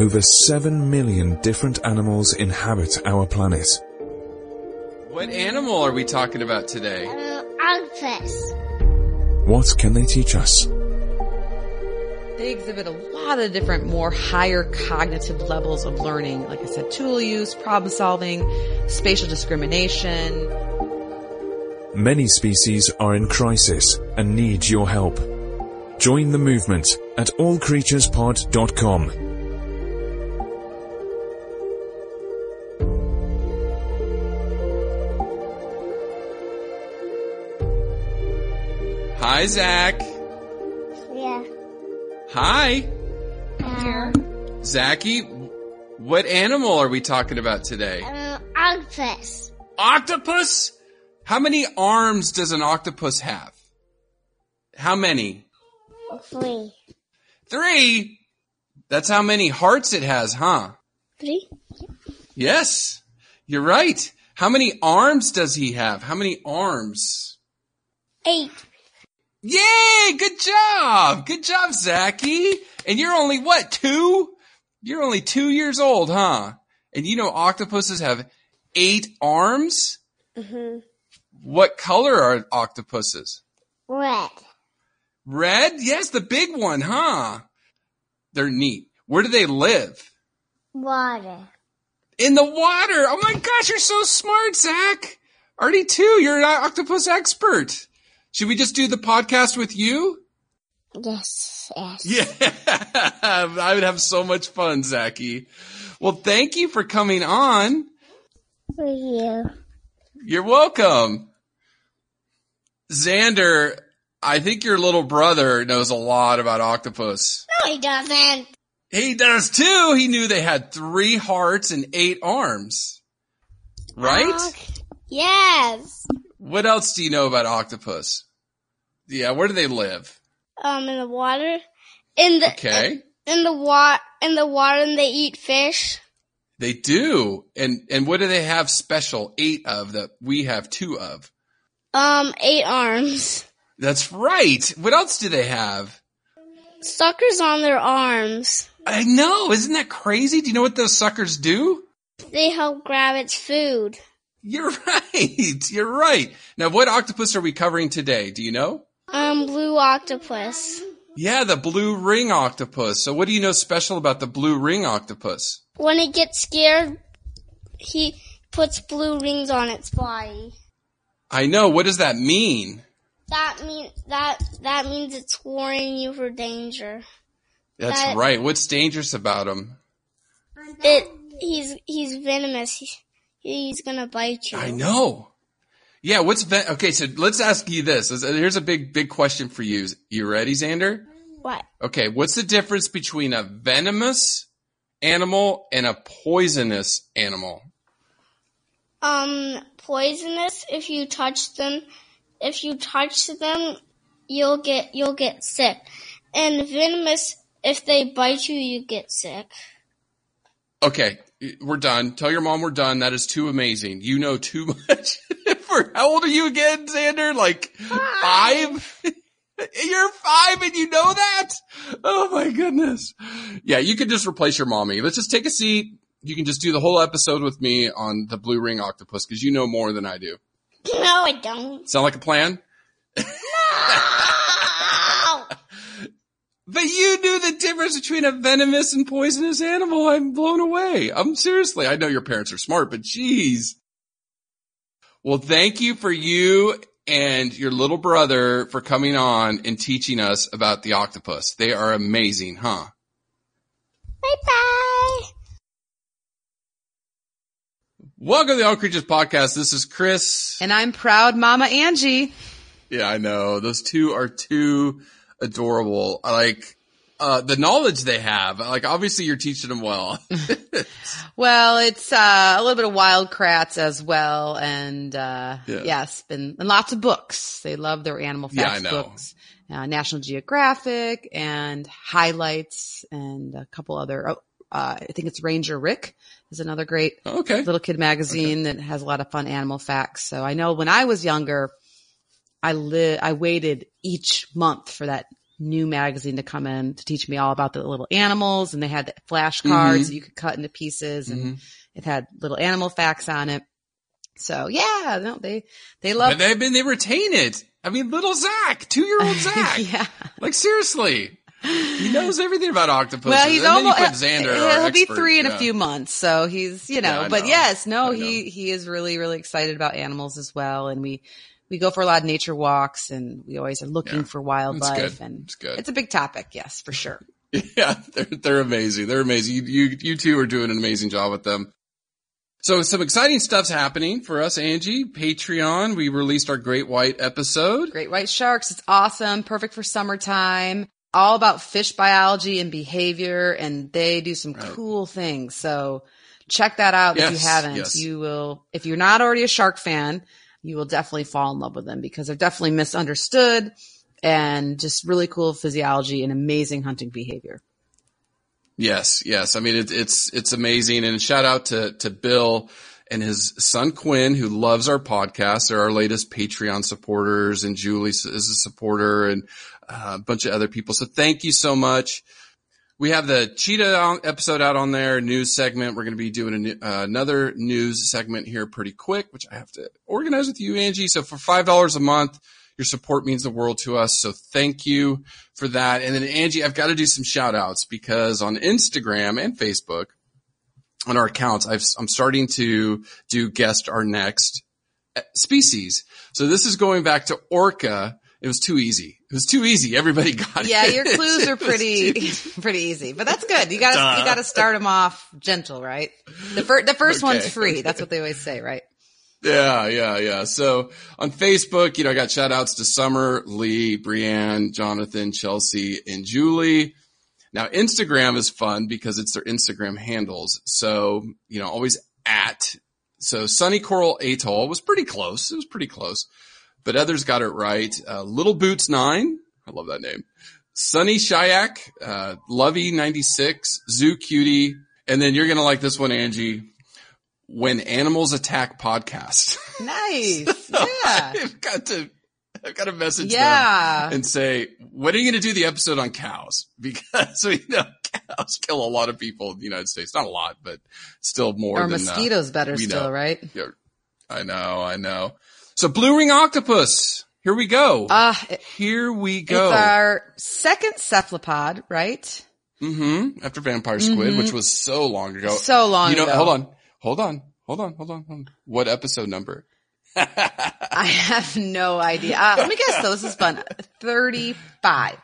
Over 7 million different animals inhabit our planet. What animal are we talking about today? Uh, octopus. What can they teach us? They exhibit a lot of different, more higher cognitive levels of learning. Like I said, tool use, problem solving, spatial discrimination. Many species are in crisis and need your help. Join the movement at allcreaturespod.com. Hi, Zach. Yeah. Hi, Uh, Zachy. What animal are we talking about today? uh, octopus. Octopus? How many arms does an octopus have? How many? Three. Three? That's how many hearts it has, huh? Three? Yes, you're right. How many arms does he have? How many arms? Eight. Yay! Good job! Good job, Zachy! And you're only what, two? You're only two years old, huh? And you know octopuses have eight arms? Mm-hmm. What color are octopuses? Red. Red? Yes, the big one, huh? They're neat. Where do they live? Water. In the water! Oh my gosh, you're so smart, Zach! Already two, you're an octopus expert. Should we just do the podcast with you? Yes, yes. Yeah, I would have so much fun, Zachy. Well, thank you for coming on. For you. You're welcome. Xander, I think your little brother knows a lot about octopus. No, he doesn't. He does too. He knew they had three hearts and eight arms. Right? Oc- yes. What else do you know about octopus? Yeah, where do they live? Um, in the water. In the Okay. in the water in the water, and they eat fish. They do. And and what do they have special? Eight of that we have two of. Um, eight arms. That's right. What else do they have? Suckers on their arms. I know. Isn't that crazy? Do you know what those suckers do? They help grab its food. You're right. You're right. Now, what octopus are we covering today? Do you know? Um, blue octopus. Yeah, the blue ring octopus. So what do you know special about the blue ring octopus? When it gets scared, he puts blue rings on its body. I know. What does that mean? That mean that that means it's warning you for danger. That's That- right. What's dangerous about him? It he's he's venomous. He, he's gonna bite you. I know. Yeah, what's ven- okay? So let's ask you this. Here's a big, big question for you. You ready, Xander? What? Okay, what's the difference between a venomous animal and a poisonous animal? Um, poisonous. If you touch them, if you touch them, you'll get you'll get sick. And venomous. If they bite you, you get sick. Okay, we're done. Tell your mom we're done. That is too amazing. You know too much. For how old are you again, Xander? Like five? You're five and you know that? Oh my goodness. Yeah, you could just replace your mommy. Let's just take a seat. you can just do the whole episode with me on the blue ring octopus because you know more than I do. No, I don't. Sound like a plan? No! But you knew the difference between a venomous and poisonous animal. I'm blown away. I'm seriously, I know your parents are smart, but geez. Well, thank you for you and your little brother for coming on and teaching us about the octopus. They are amazing, huh? bye bye. Welcome to the All Creatures Podcast. This is Chris. And I'm proud Mama Angie. Yeah, I know. Those two are too adorable. Like uh, the knowledge they have. Like, obviously, you're teaching them well. Well, it's uh, a little bit of Wild Kratts as well, and uh, Yeah. yes, been and lots of books. They love their animal facts know. books, uh, National Geographic and highlights, and a couple other. Oh, uh, I think it's Ranger Rick is another great okay. little kid magazine that has a lot of fun animal facts. So I know when I was younger, I li- I waited each month for that new magazine to come in to teach me all about the little animals and they had the flashcards that you could cut into pieces and mm-hmm. it had little animal facts on it. So yeah, no, they, they love they been they retain it. I mean, little Zach, two year old Zach. yeah. Like seriously, he knows everything about octopuses. Well, he's and almost, then you put Xander. he'll, be three in yeah. a few months. So he's, you know, Yeah, I but yes, no, he, he is really, really excited about animals as well. And we, we go for a lot of nature walks and we always are looking Yeah. for wildlife good. and It's good. it's a big topic. Yes, for sure. Yeah, they're they're amazing. They're amazing. You you you two are doing an amazing job with them. So some exciting stuff's happening for us, Angie. Patreon. We released our Great White episode. Great white sharks. It's awesome. Perfect for summertime. All about fish biology and behavior and they do some cool things. So check that out if you haven't. yes. You will, if you're not already a shark fan, you will definitely fall in love with them because they're definitely misunderstood and just really cool physiology and amazing hunting behavior. Yes, yes. I mean, it, it's it's amazing. And shout out to to Bill and his son Quinn, who loves our podcast. They're our latest Patreon supporters, and Julie is a supporter, and uh, a bunch of other people. So thank you so much. We have the cheetah episode out on there, news segment. We're going to be doing new- uh, another news segment here pretty quick, which I have to organize with you, Angie. So for five dollars a month, your support means the world to us. So thank you for that. And then Angie, I've got to do some shout outs because on Instagram and Facebook, on our accounts, I've, I'm starting to do guest our next uh, species. So this is going back to orca. It was too easy. It was too easy. Everybody got Yeah, it. Yeah, your clues are pretty, pretty easy, but that's good. You gotta, you gotta start them off gentle, right? The first, the first one's free. okay. That's what they always say, right? Yeah, yeah, yeah. So on Facebook, you know, I got shout outs to Summer, Lee, Brianne, Jonathan, Chelsea, and Julie. Now Instagram is fun because it's their Instagram handles. So, you know, always at. So Sunny Coral Atoll was pretty close. It was pretty close, but others got it right. Uh, Little Boots Nine. I love that name. Sunny Shayak, uh, Lovey 96, Zoo Cutie. And then you're going to like this one, Angie. When Animals Attack podcast. Nice. Yeah. I've got to, I've got to message Yeah. them and say, when are you going to do the episode on cows? Because we know cows kill a lot of people in the United States. Not a lot, but still more Or than uh, mosquitoes better still, know. right? yeah, I know, I know. So blue ring octopus. Here we go. Uh, Here we go. It's our second cephalopod, right? mm-hmm. After vampire squid, which was so long ago. So long you know, ago. hold on, hold on, hold on, hold on, hold on. What episode number? I have no idea. Uh, let me guess though. This is fun. 35.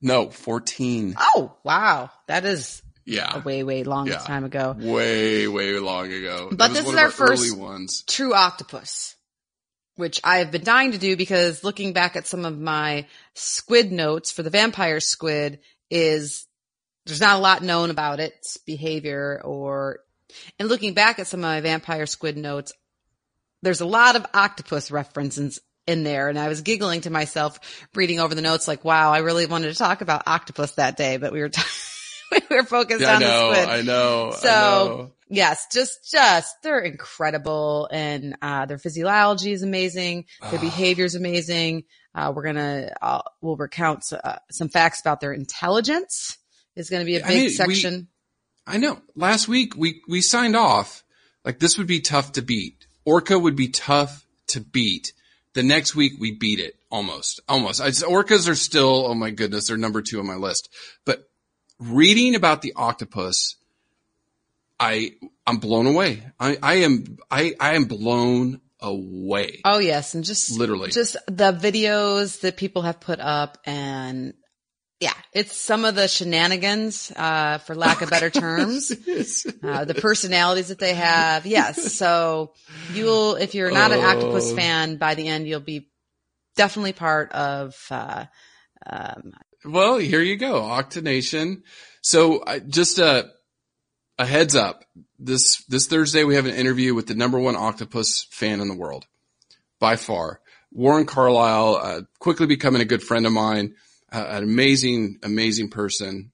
No, 14. Oh, wow. That is Yeah. a way, way long Yeah. time ago. way, way long ago. But this is of our first-. True octopus, which I have been dying to do because looking back at some of my squid notes for the vampire squid is there's not a lot known about its behavior or, and looking back at some of my vampire squid notes, there's a lot of octopus references in there. And I was giggling to myself reading over the notes like, wow, I really wanted to talk about octopus that day, but we were, t- we were focused Yeah, I on the know, squid. I know. So I know. yes, just, just, they're incredible and, uh, their physiology is amazing. Their behavior is amazing. Uh, we're going to, uh, we'll recount uh, some facts about their intelligence is going to be a big mean, we- section. I know. Last week we we signed off like this would be tough to beat. Orca would be tough to beat. The next week we beat it almost, almost. I, orcas are still, oh my goodness, they're number two on my list. But reading about the octopus, I I'm blown away. I I am I I am blown away. Oh yes, and just Literally. just the videos that people have put up, and yeah, it's some of the shenanigans, uh, for lack of better terms. Uh, the personalities that they have, yes. So you'll, if you're not an octopus Oh. fan, by the end you'll be definitely part of. Uh, um, Well, here you go, Octonation. So I just a a heads up. This this Thursday we have an interview with the number one octopus fan in the world, by far. Warren Carlyle, uh, quickly becoming a good friend of mine, uh, an amazing, amazing person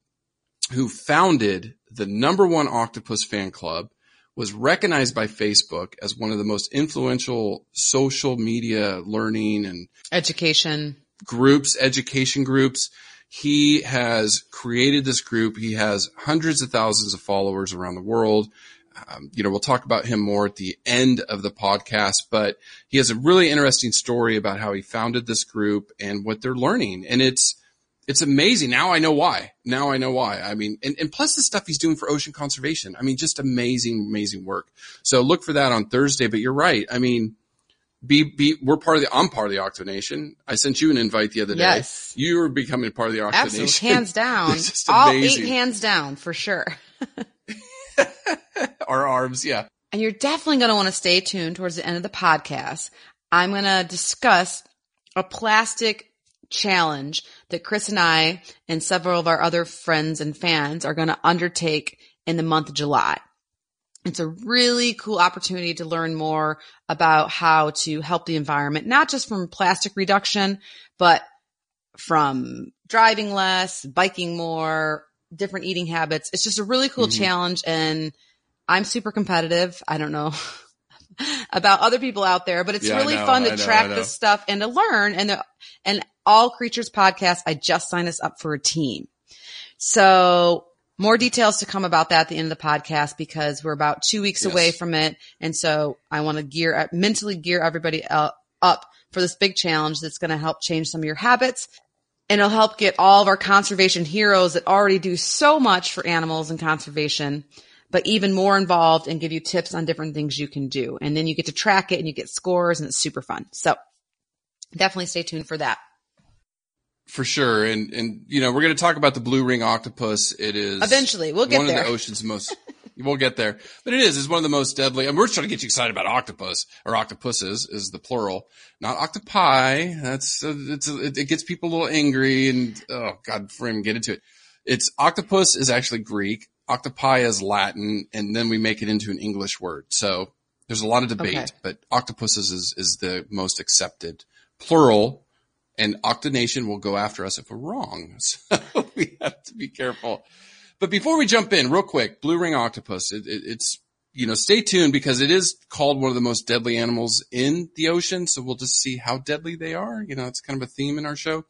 who founded the number one octopus fan club, was recognized by Facebook as one of the most influential social media learning and education. groups, education groups. He has created this group. He has hundreds of thousands of followers around the world. Um, you know, we'll talk about him more at the end of the podcast, but he has a really interesting story about how he founded this group and what they're learning. And it's, it's amazing. Now I know why. Now I know why. I mean, and, and plus the stuff he's doing for ocean conservation. I mean, just amazing, amazing work. So look for that on Thursday, but you're right. I mean, be, be, we're part of the, I'm part of the Octo Nation. I sent you an invite the other day. Yes. You were becoming part of the Octo Absolutely, hands down, all eight hands down for sure. Our arms. Yeah. And you're definitely going to want to stay tuned towards the end of the podcast. I'm going to discuss a plastic challenge that Chris and I and several of our other friends and fans are going to undertake in the month of July. It's a really cool opportunity to learn more about how to help the environment, not just from plastic reduction, but from driving less, biking more, different eating habits. It's just a really cool Mhm. challenge and I'm super competitive. I don't know about other people out there, but it's Yeah, really know, fun to know, track this stuff and to learn and the, and all creatures podcast. I just signed us up for a team. So more details to come about that at the end of the podcast because we're about two weeks Yes. away from it. And so I want to gear mentally gear everybody up, up for this big challenge that's going to help change some of your habits and it'll help get all of our conservation heroes that already do so much for animals and conservation, but even more involved and give you tips on different things you can do. And then you get to track it and you get scores and it's super fun. So definitely stay tuned for that. For sure. And, and, you know, we're going to talk about the blue ring octopus. It is Eventually, we'll get one there. of the ocean's most, we'll get there, but it is, it's one of the most deadly. And we're trying to get you excited about octopus or octopuses is the plural, not octopi. That's, uh, it's, it, it gets people a little angry and, oh God, for him, get into it. It's octopus is actually Greek. Octopi is Latin. And then we make it into an English word. So there's a lot of debate, Okay. but octopuses is, is the most accepted plural and Octonation will go after us if we're wrong. So we have to be careful. But before we jump in, real quick, blue ring octopus, it, it, it's, you know, stay tuned because it is called one of the most deadly animals in the ocean. So we'll just see how deadly they are. You know, it's kind of a theme in our show.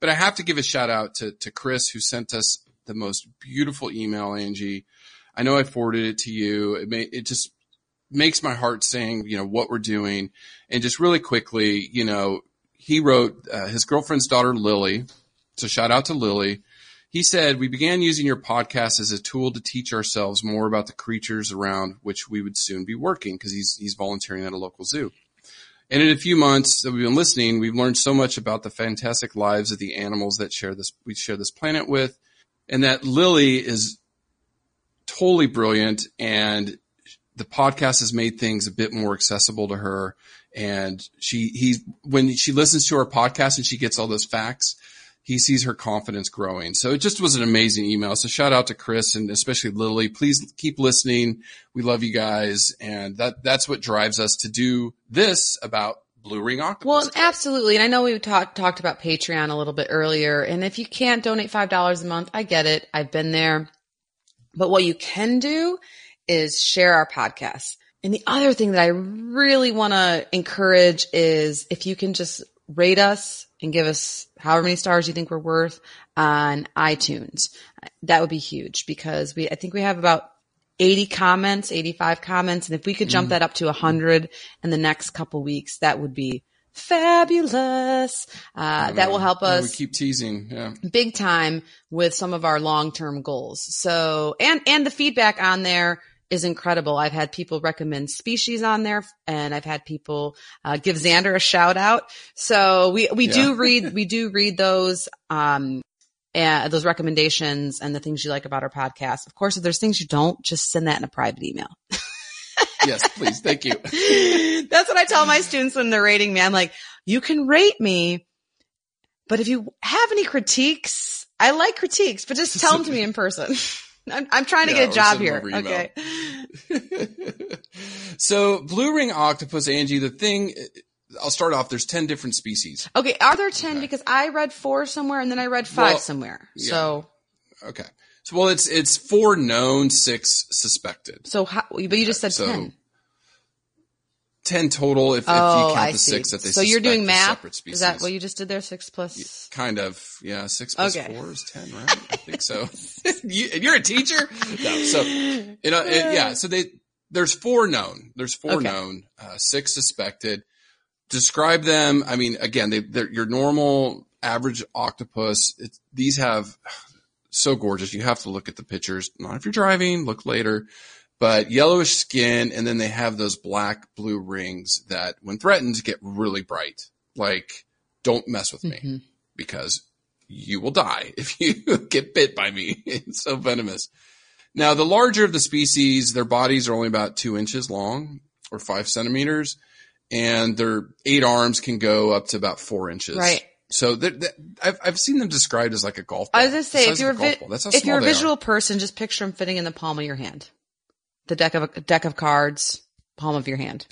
But I have to give a shout out to, to Chris who sent us the most beautiful email, Angie. I know I forwarded it to you. It may, it just makes my heart sing, you know, what we're doing. And just really quickly, you know, he wrote uh, his girlfriend's daughter Lily. So shout out to Lily. He said, we began using your podcast as a tool to teach ourselves more about the creatures around which we would soon be working because he's, he's volunteering at a local zoo. And in a few months that we've been listening, we've learned so much about the fantastic lives of the animals that share this, we share this planet with. And that Lily is totally brilliant and the podcast has made things a bit more accessible to her. And she, he, when she listens to our podcast and she gets all those facts, he sees her confidence growing. So it just was an amazing email. So shout out to Chris and especially Lily. Please keep listening. We love you guys. And that, that's what drives us to do this about blue ring octopus. Well, absolutely. And I know we talked talked about Patreon a little bit earlier. And if you can't donate five dollars a month, I get it. I've been there. But what you can do is share our podcast. And the other thing that I really want to encourage is if you can just rate us and give us however many stars you think we're worth on iTunes. That would be huge because we, I think we have about 80 comments, 85 comments. And if we could jump that up to 100 in the next couple weeks, that would be fabulous. Uh, that will help us we keep teasing. Yeah. big time with some of our long-term goals. So, and, and the feedback on there is incredible. I've had people recommend species on there and I've had people, uh, give Xander a shout out. So we, we do read, we do read those, um, and those recommendations and the things you like about our podcast. Of course, if there's things you don't, just send that in a private email. Yes, please. Thank you. That's what I tell my students when they're rating me. I'm like, you can rate me, but if you have any critiques, I like critiques, but just tell them to me in person. I'm, I'm trying to Yeah, get a job here. Okay. so blue ring octopus, Angie, the thing, I'll start off. There's 10 different species. Okay. Are there 10? Because I read four somewhere and then I read five Well, somewhere. yeah. So, Okay. So, well, it's, it's four known, six suspected. so how, but you just said So 10. 10 total if, if Oh, you count I the see. six that they so you're doing math? separate species. Is that what you just did there? Six plus? Kind of, yeah. Six plus Okay. four is ten, right? I think so. you, you're a teacher, no. So, you know, it, yeah. So they there's four known. There's four Okay. known, uh, six suspected. Describe them. I mean, again, they they're your normal average octopus. It's, these have so gorgeous. You have to look at the pictures. Not if you're driving. Look later. But yellowish skin, and then they have those black blue rings that, when threatened, get really bright. Like, don't mess with me Mhm. because you will die if you get bit by me. It's so venomous. Now, the larger of the species, their bodies are only about two inches long or five centimeters, and their eight arms can go up to about four inches. Right. So they're, they I've, I've seen them described as like a golf ball. I was going to say, if you're, a vi- ball. That's how if you're a they are. visual person, just picture them fitting in the palm of your hand. The deck of a deck of cards, palm of your hand.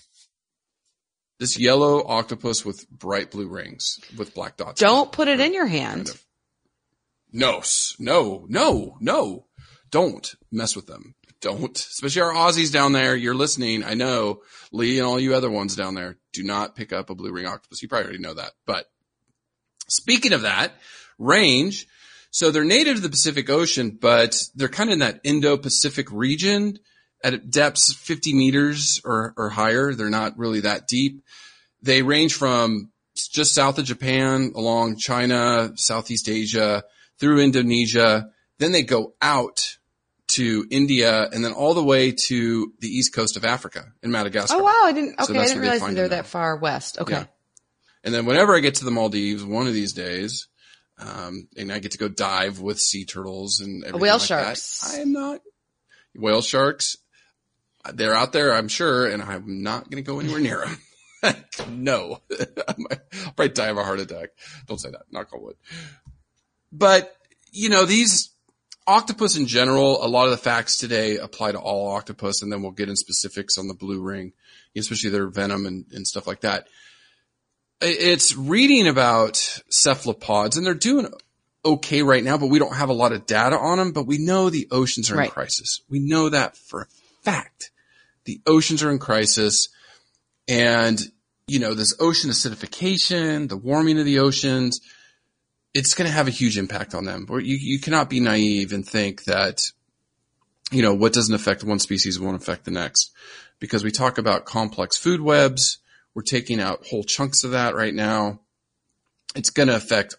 This yellow octopus with bright blue rings with black dots. Don't put it in your hand. kind of. No, no, no, no. Don't mess with them. Don't. Especially our Aussies down there. You're listening. I know. Lee and all you other ones down there. Do not pick up a blue ring octopus. You probably already know that. But speaking of that, range. So they're native to the Pacific Ocean, but they're kind of in that Indo-Pacific region at depths 50 meters or, or higher. They're not really that deep. They range from just south of Japan along China, Southeast Asia, through Indonesia. Then they go out to India and then all the way to the east coast of Africa in Madagascar. Oh wow, I didn't. So Okay, I didn't they realize find they're that far west. Okay. Yeah. And then whenever I get to the Maldives, one of these days, um, and I get to go dive with sea turtles and everything Whale like sharks. That, I am not whale sharks. They're out there, I'm sure, and I'm not going to go anywhere near them. no, I might- I'll probably die of a heart attack. Don't say that. Knock on wood. But you know these octopus in general. A lot of the facts today apply to all octopus, and then we'll get in specifics on the blue ring, especially their venom and, and stuff like that it's reading about cephalopods and they're doing okay right now, but we don't have a lot of data on them, but we know the oceans are in Right. crisis. We know that for a fact. The oceans are in crisis and, you know, this ocean acidification, the warming of the oceans, it's going to have a huge impact on them. You, you cannot be naive and think that, you know, what doesn't affect one species won't affect the next because we talk about complex food webs. We're taking out whole chunks of that right now. It's going to affect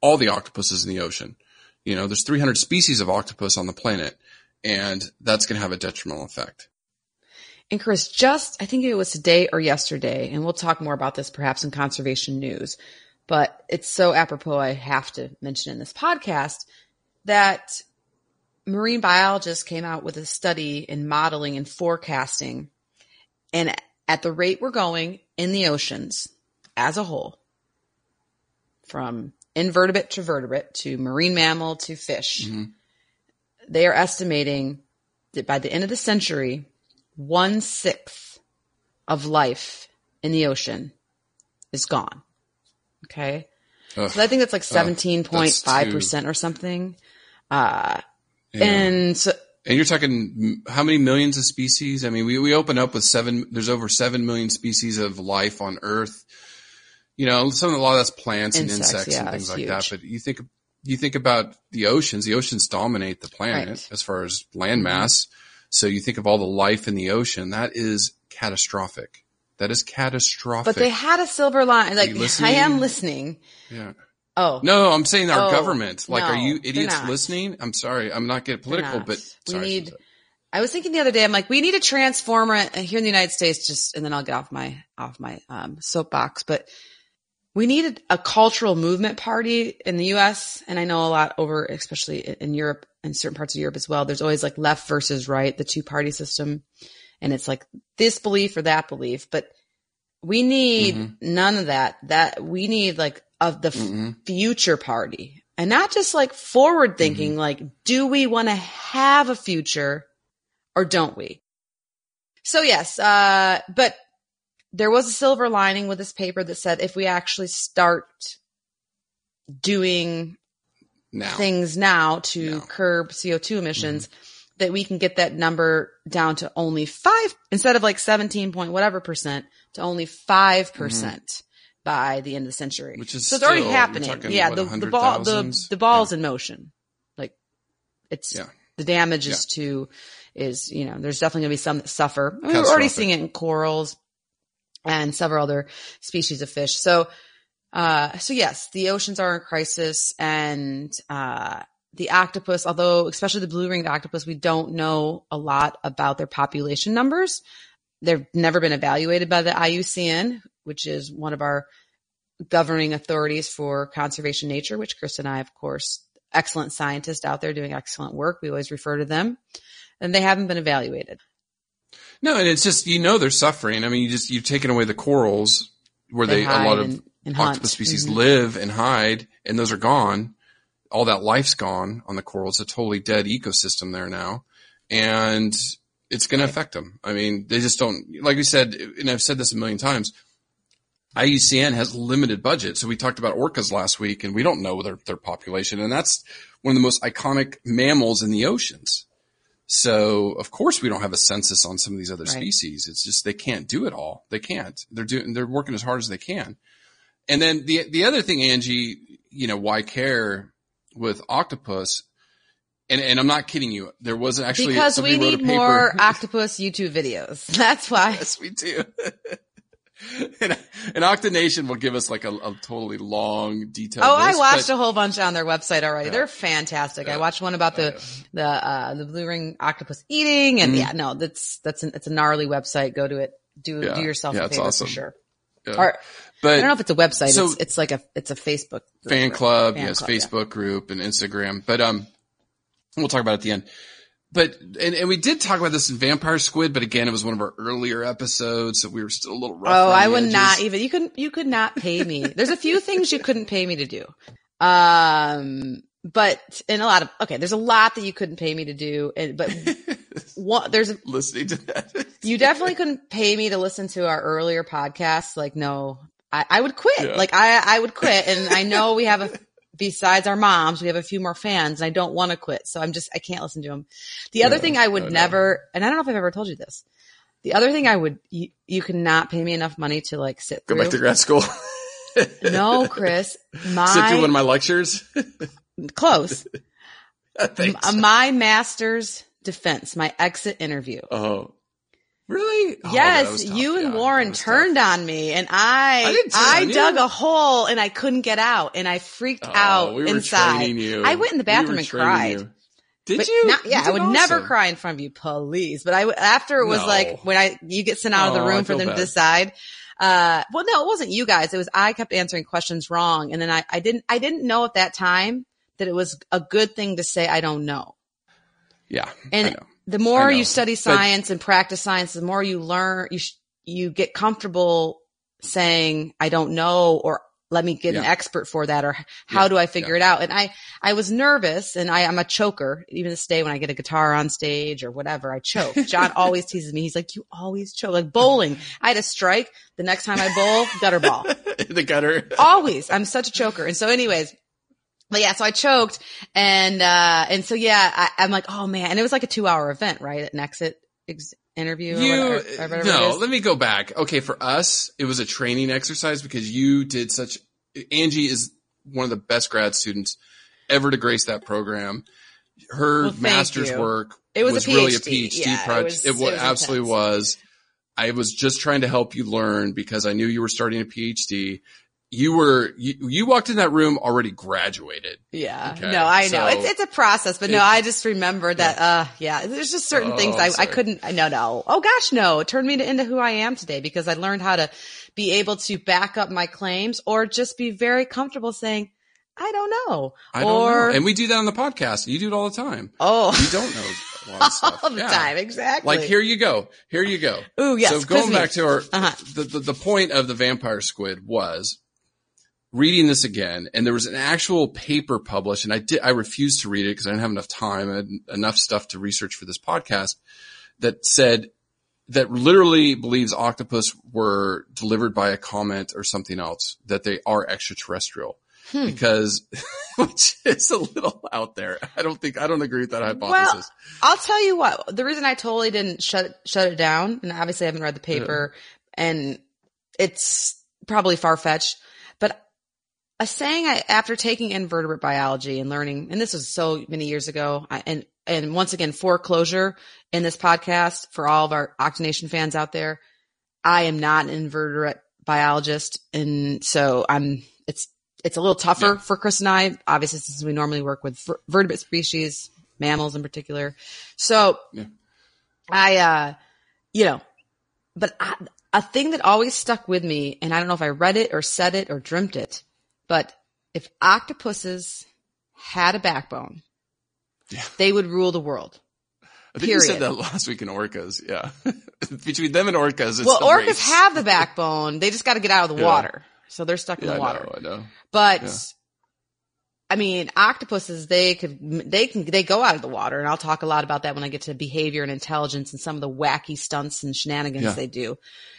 all the octopuses in the ocean. You know, there's 300 species of octopus on the planet and that's going to have a detrimental effect. And Chris, just I think it was today or yesterday, and we'll talk more about this perhaps in conservation news. But it's so apropos, I have to mention in this podcast that marine biologists came out with a study in modeling and forecasting, and at the rate we're going in the oceans as a whole, from invertebrate to vertebrate to marine mammal to fish, mm-hmm. they are estimating that by the end of the century, one sixth of life in the ocean is gone. Okay. Ugh. So I think that's like 17.5% or something. Uh, Yeah. and so, And you're talking how many millions of species? I mean, we, we open up with seven, there's over seven million species of life on Earth. You know, some a lot of that's plants and Insects, insects and things like that. But you think you think about the oceans. The oceans dominate the planet Right. as far as land Mhm. mass. So you think of all the life in the ocean. That is catastrophic. That is catastrophic. But they had a silver line. Like I am listening. yeah. Oh No, I'm saying our Oh, government. Like, are you idiots listening? I'm sorry. I'm not getting political, not. but we need. I was thinking the other day. I'm like, we need a transformer uh, here in the United States. Just and then I'll get off my off my um, soapbox. But we needed a cultural movement party in the U.S. and I know a lot over, especially in- Europe and certain parts of Europe as well. There's always like left versus right, the two party system, and it's like this belief or that belief. But we need Mhm. none of that. That we need like of the f- Mhm. future party and not just like forward Mm-hmm. thinking. Like, do we want to have a future or don't we? So yes, uh, but there was a silver lining with this paper that said if we actually start doing now. things now to No. curb CO2 emissions, Mm-hmm. that we can get that number down to only five instead of like 17 point whatever percent to only 5% by the end of the century. Mm-hmm. Which is so it's already still- you're happening. yeah. what, the, the ball, the, thousands? the ball's Yeah. in motion. Like it's Yeah. the damage is to, is, you know, there's definitely gonna be some that suffer. I mean, we're already seeing it in corals and several other species of fish. So, uh, so yes, the oceans are in crisis and, uh, the octopus, although especially the blue ringed octopus, we don't know a lot about their population numbers. They've never been evaluated by the IUCN, which is one of our governing authorities for conservation nature, which Chris and I, of course, excellent scientists out there doing excellent work. We always refer to them and they haven't been evaluated. No, and it's just, you know, they're suffering. I mean, you just, you've taken away the corals where They they, a lot of and- and octopus species Mhm. live and hide and those are gone. All that life's gone on the coral. It's a totally dead ecosystem there now. And it's going to affect them. I mean, they just don't, like we said, and I've said this a million times, IUCN has limited budget. So we talked about orcas last week and we don't know their, their population. And that's one of the most iconic mammals in the oceans. So of course we don't have a census on some of these other Right. species. It's just they can't do it all. They can't. They're doing. They're working as hard as they can. And then the the other thing, Angie, you know, why care with octopus? And and I'm not kidding you. There was actually because we somebody wrote a need more octopus YouTube videos. That's why. yes, we do. and, and Octonation will give us like a, a totally long, detailed. Oh, I watched but- a whole bunch on their website already. Yeah. They're fantastic. I watched one about the the uh the blue ring octopus eating, and Mhm. yeah, no, that's that's an, it's a gnarly website. Go to it. Do Yeah. do yourself Yeah, a favor awesome. for sure. Yeah. Or but I don't know if it's a website. so- it's it's like a it's a Facebook group fan or- club, fan yes, club, yeah. Facebook group and Instagram. But um, we'll talk about it at the end. But and, and we did talk about this in Vampire Squid, but again, it was one of our earlier episodes, so we were still a little rough. Oh, I would edges. not even. You couldn't. You could not pay me. There's a few things you couldn't pay me to do. Um, but in a lot of okay, there's a lot that you couldn't pay me to do. And but what there's listening to that. you definitely couldn't pay me to listen to our earlier podcasts. Like, no, I, I would quit. Yeah. Like, I I would quit. And I know we have a besides our moms, we have a few more fans, and I don't want to quit. So I'm just I can't listen to them. The other Yeah, thing I would know. never, and I don't know if I've ever told you this. The other thing I would, you, you cannot pay me enough money to like sit Go through. back to grad school. no, Chris, my Sit through one of my lectures. close. My master's defense, my exit interview. oh, really? Oh, yes, you and Yeah, Warren was tough. turned on me and I, I I, dug a hole and I couldn't get out and I freaked Oh, out we inside. I went in the bathroom were and cried. you. Did But you? not- yeah, You I would did never cry in front of you, please. But I after it was No. like when I, you get sent out of the Oh, room for them to decide. Uh, well, no, it wasn't you guys. It was I kept answering questions wrong. And then I, I didn't, I didn't know at that time that it was a good thing to say, I don't know. Yeah, And. The more you study But- science and practice science, the more you learn, you, sh- you get comfortable saying, I don't know, or let me get an expert for that, or how Yeah, do I figure it out? And I, I was nervous and I, I am a choker. Even this day when I get a guitar on stage or whatever, I choke. John always teases me. He's like, you always choke. Like bowling. I had a strike. The next time I bowl, gutter ball the gutter. always. I'm such a choker. And so anyways, but yeah, so I choked and, uh, and so yeah, I, I'm like, oh man. And it was like a two hour event, right? An exit ex- interview. or You whatever- or whatever it no. Let me go back. Okay, for us, it was a training exercise because you did such. Angie is one of the best grad students ever to grace that program. Her Well, master's you. work It was a really a PhD. Yeah, it project. was- It, it was absolutely intense. was. I was just trying to help you learn because I knew you were starting a PhD. You were you, you walked in that room already graduated. Yeah. Okay, no, I know. so- it's it's a process, but no, I just remember that uh yeah, there's just certain Oh, things I, I couldn't no no. Oh gosh, no. It turned me into who I am today because I learned how to be able to back up my claims or just be very comfortable saying, I don't know. I don't or know. And we do that on the podcast. You do it all the time. oh You don't know a lot of stuff. all the Yeah. time, exactly. Like here you go. Here you go. Ooh, yes, So going back to our Uh-huh. the, the the point of the vampire squid was reading this again, and there was an actual paper published, and I did I refused to read it because I didn't have enough time. and enough stuff to research for this podcast that said that literally believes octopus were delivered by a comet or something else that they are extraterrestrial. Hmm. Because, which is a little out there. I don't think, I don't agree with that hypothesis. Well, I'll tell you what. The reason I totally didn't shut shut it down, and obviously I haven't read the paper, and it's probably far fetched, a saying I, after taking invertebrate biology and learning, and this was so many years ago, I, and and once again foreclosure in this podcast for all of our Octonation fans out there, I am not an invertebrate biologist, and so I'm it's it's a little tougher Yeah. for Chris and I, obviously since we normally work with ver- vertebrate species, mammals in particular. So Yeah. I, uh, you know, but I, a thing that always stuck with me, and I don't know if I read it or said it or dreamt it, but if octopuses had a backbone, Yeah. they would rule the world. I think you said that last week in orcas. Yeah. Between them and orcas, it's well, orcas race. have the backbone. They just got to get out of the Yeah. water. So they're stuck in Yeah, the I water. know, I know. But Yeah. I mean, octopuses, they could, they can, they go out of the water. And I'll talk a lot about that when I get to behavior and intelligence and some of the wacky stunts and shenanigans they do.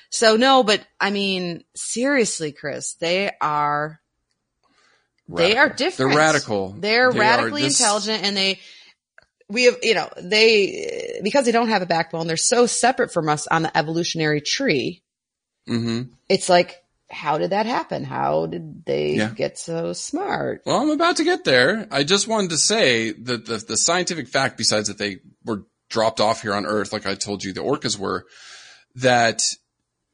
So no, but I mean, seriously, Chris, they are, they are different. They're radical. They're They radically this- intelligent and they, we have, you know, they, because they don't have a backbone, they're so separate from us on the evolutionary tree. Mhm. It's like, how did that happen? How did they Yeah. get so smart? Well, I'm about to get there. I just wanted to say that the, the scientific fact, besides that they were dropped off here on Earth, like I told you, the orcas were, that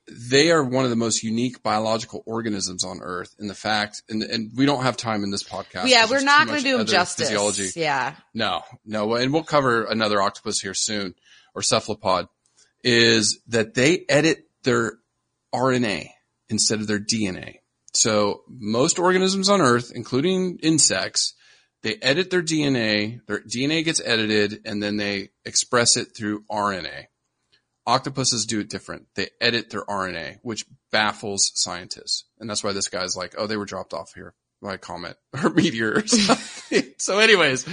they are one of the most unique biological organisms on Earth. In the fact, and, and we don't have time in this podcast. yeah we're not going to do them justice. Physiology. Yeah. No, no, and we'll cover another octopus here soon, or cephalopod, is that they edit their RNA instead of their DNA. So most organisms on Earth, including insects, they edit their DNA, their DNA gets edited, and then they express it through RNA. Octopuses do it different. They edit their RNA, which baffles scientists. And that's why this guy's like, oh, they were dropped off here by a comet or meteor so anyways,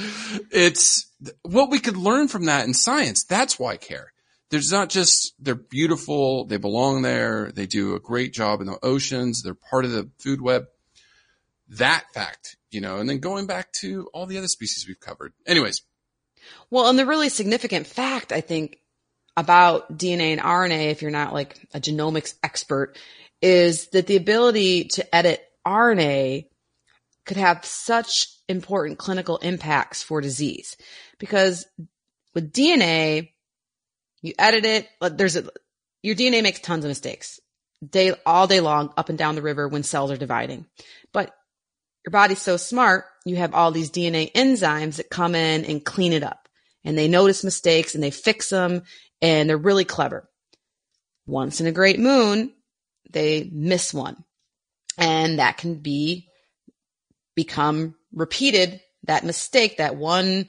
it's what we could learn from that in science. That's why I care. There's not just they're beautiful, they belong there, they do a great job in the oceans, they're part of the food web. That fact, you know, and then going back to all the other species we've covered. Anyways, Well, and the really significant fact, I think, about DNA and RNA, if you're not like a genomics expert, is that the ability to edit RNA could have such important clinical impacts for disease. Because with DNA, you edit it, there's a, your DNA makes tons of mistakes day, all day long up and down the river when cells are dividing. But your body's so smart, you have all these DNA enzymes that come in and clean it up. And they notice mistakes and they fix them and they're really clever. Once in a great moon, they miss one. And that can be become repeated. That mistake, that one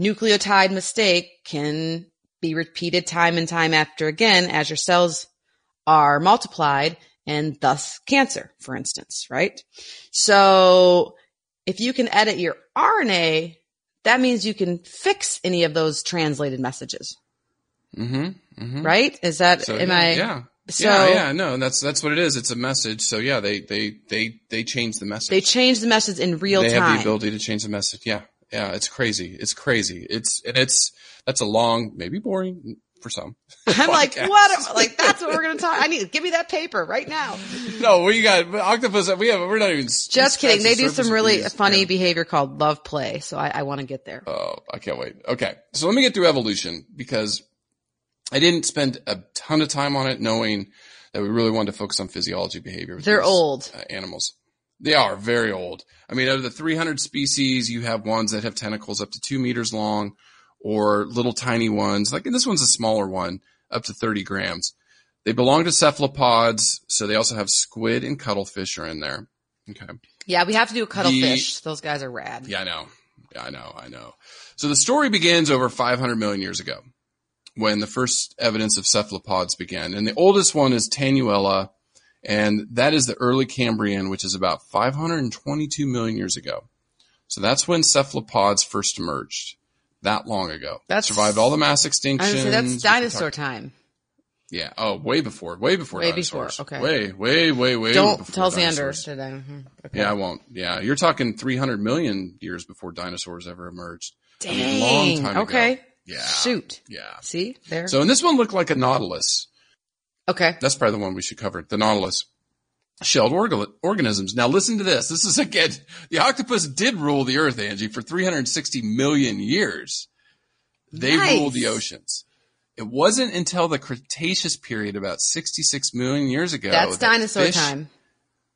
nucleotide mistake can be repeated time and time after again as your cells are multiplied and thus cancer, for instance, right? So if you can edit your RNA, that means you can fix any of those translated messages, mm-hmm, mm-hmm. right? Is that, So, am yeah, I? Yeah. So yeah, yeah, no, that's that's what it is. It's a message. So yeah, they they they they change the message. they change the message in real they time. have the ability to change the message. Yeah, yeah, it's crazy. It's crazy. It's and it's that's a long, maybe boring for some. I'm like, what? Like, that's what we're going to talk. I need, give me that paper right now. No, we got octopus. We have. We're not even. Just kidding. They do some really funny Yeah. behavior called love play. So I, I want to get there. Oh, I can't wait. Okay. So let me get through evolution because I didn't spend a ton of time on it knowing that we really wanted to focus on physiology behavior. They're these, old. uh, animals. They are very old. I mean, out of the 300 species, you have ones that have tentacles up to two meters long or little tiny ones. Like this one's a smaller one up to 30 grams. They belong to cephalopods. So they also have squid and cuttlefish are in there. Okay. Yeah, we have to do a cuttlefish. Those guys are rad. Yeah, I know. Yeah, I know. I know. So the story begins over 500 million years ago when the first evidence of cephalopods began. And the oldest one is Tanuella, and that is the early Cambrian, which is about 522 million years ago. So that's when cephalopods first emerged. That long ago. That's- survived all the mass extinctions. that's dinosaur time. Yeah. Oh, way before. Way before. Way dinosaurs. before, okay. Way, way, way, way. Don't tell dinosaurs. Xander. I? Mhm. Okay. Yeah, I won't. Yeah, you're talking 300 million years before dinosaurs ever emerged. I Dang. mean, long time ago. okay. Yeah. Shoot. Yeah. See there. So, and this one looked like a nautilus. okay. That's probably the one we should cover. The nautilus. Shelled orga- organisms. Now listen to this. This is again, the octopus did rule the earth, Angie, for 360 million years. They Nice. ruled the oceans. It wasn't until the Cretaceous period, about 66 million years ago. That's that dinosaur fish- time.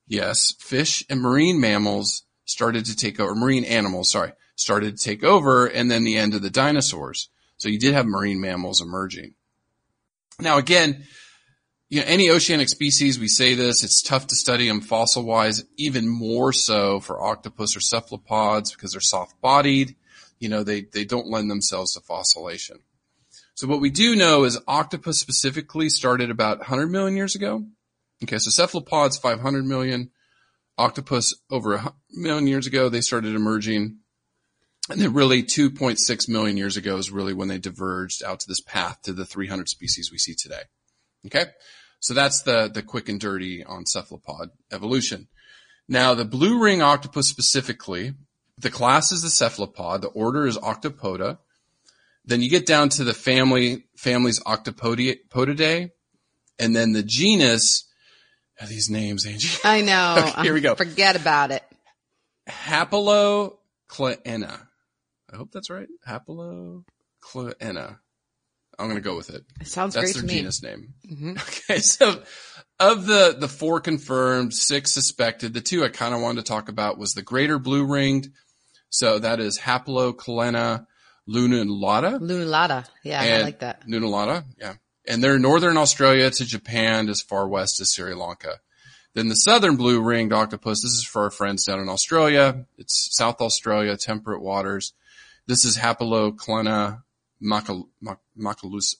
Yes, fish and marine mammals started to take over, marine animals, sorry, started to take over, and then the end of the dinosaurs. So you did have marine mammals emerging. Now again, you know, any oceanic species, we say this, it's tough to study them fossil wise, even more so for octopus or cephalopods because they're soft bodied. You know, they, they don't lend themselves to fossilization. So what we do know is octopus specifically started about 100 million years ago. Okay, so cephalopods 500 million, octopus over a million years ago they started emerging, and then really 2.6 million years ago is really when they diverged out to this path to the 300 species we see today. Okay, so that's the the quick and dirty on cephalopod evolution. Now the blue ring octopus specifically, the class is the cephalopod, the order is Octopoda. Then you get down to the family families Octopodidae, and then the genus. oh, these names, Angie. I know. Okay, here we go. Forget about it. Hapalochlaena. I hope that's right. Hapalochlaena. I'm going to go with it. It sounds That's great their to me. genus name. Mhm. Okay, so of the the four confirmed, six suspected, the two I kind of wanted to talk about was the greater blue ringed. So that is Hapalochlaena lunulata. Lunulata. Yeah, I like that. Lunulata, yeah. And they're northern Australia to Japan as far west as Sri Lanka. Then the southern blue ringed octopus, this is for our friends down in Australia. It's South Australia, temperate waters. This is mac- macalusa,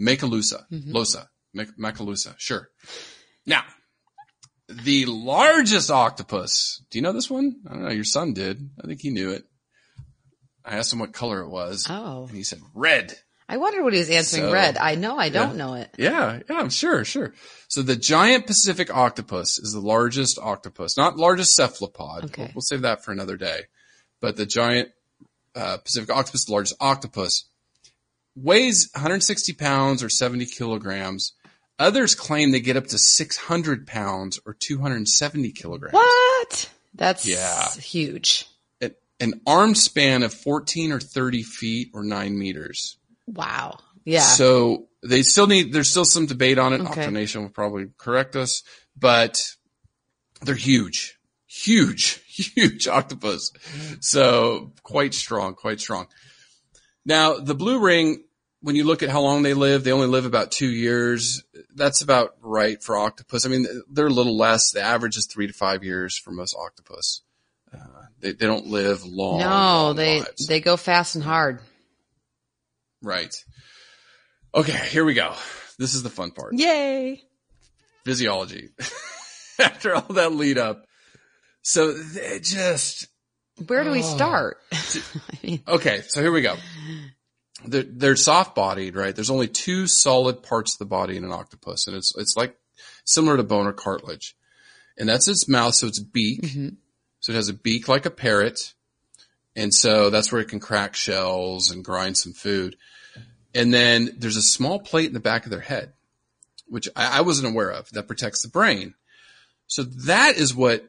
macalusa, mm-hmm. losa, mac- macalusa, sure. Now, the largest octopus, do you know this one? I don't know, your son did. I think he knew it. I asked him what color it was. Oh. And he said red. I wondered what he was answering So- red. I know I don't Yeah. know it. Yeah, yeah, I'm sure, sure. So the giant Pacific octopus is the largest octopus, not largest cephalopod. Okay. We'll, we'll save that for another day. But the giant uh, Pacific octopus, the largest octopus, weighs 160 pounds or 70 kilograms. Others claim they get up to 600 pounds or 270 kilograms. What? That's Yeah. huge. An, an arm span of 14 or 30 feet or 9 meters. Wow. Yeah. So they still need, there's still some debate on it. Okay. Octonation will probably correct us, but they're huge, huge, huge octopus. So quite strong, quite strong. Now the blue ring, when you look at how long they live, they only live about two years. That's about right for octopus. I mean, they're a little less. The average is three to five years for most octopus. Uh, they, they don't live long. no, long they lives. they go fast and hard. Right. Okay, here we go. This is the fun part. Yay. Physiology. After all that lead up. So just, Where do we Oh. start? I mean, okay, so here we go. They're, they're soft bodied, right? There's only two solid parts of the body in an octopus, and it's, it's like similar to bone or cartilage. And that's its mouth, so it's beak. Mhm. So it has a beak like a parrot. And so that's where it can crack shells and grind some food. And then there's a small plate in the back of their head, which I, I wasn't aware of, that protects the brain. So that is what,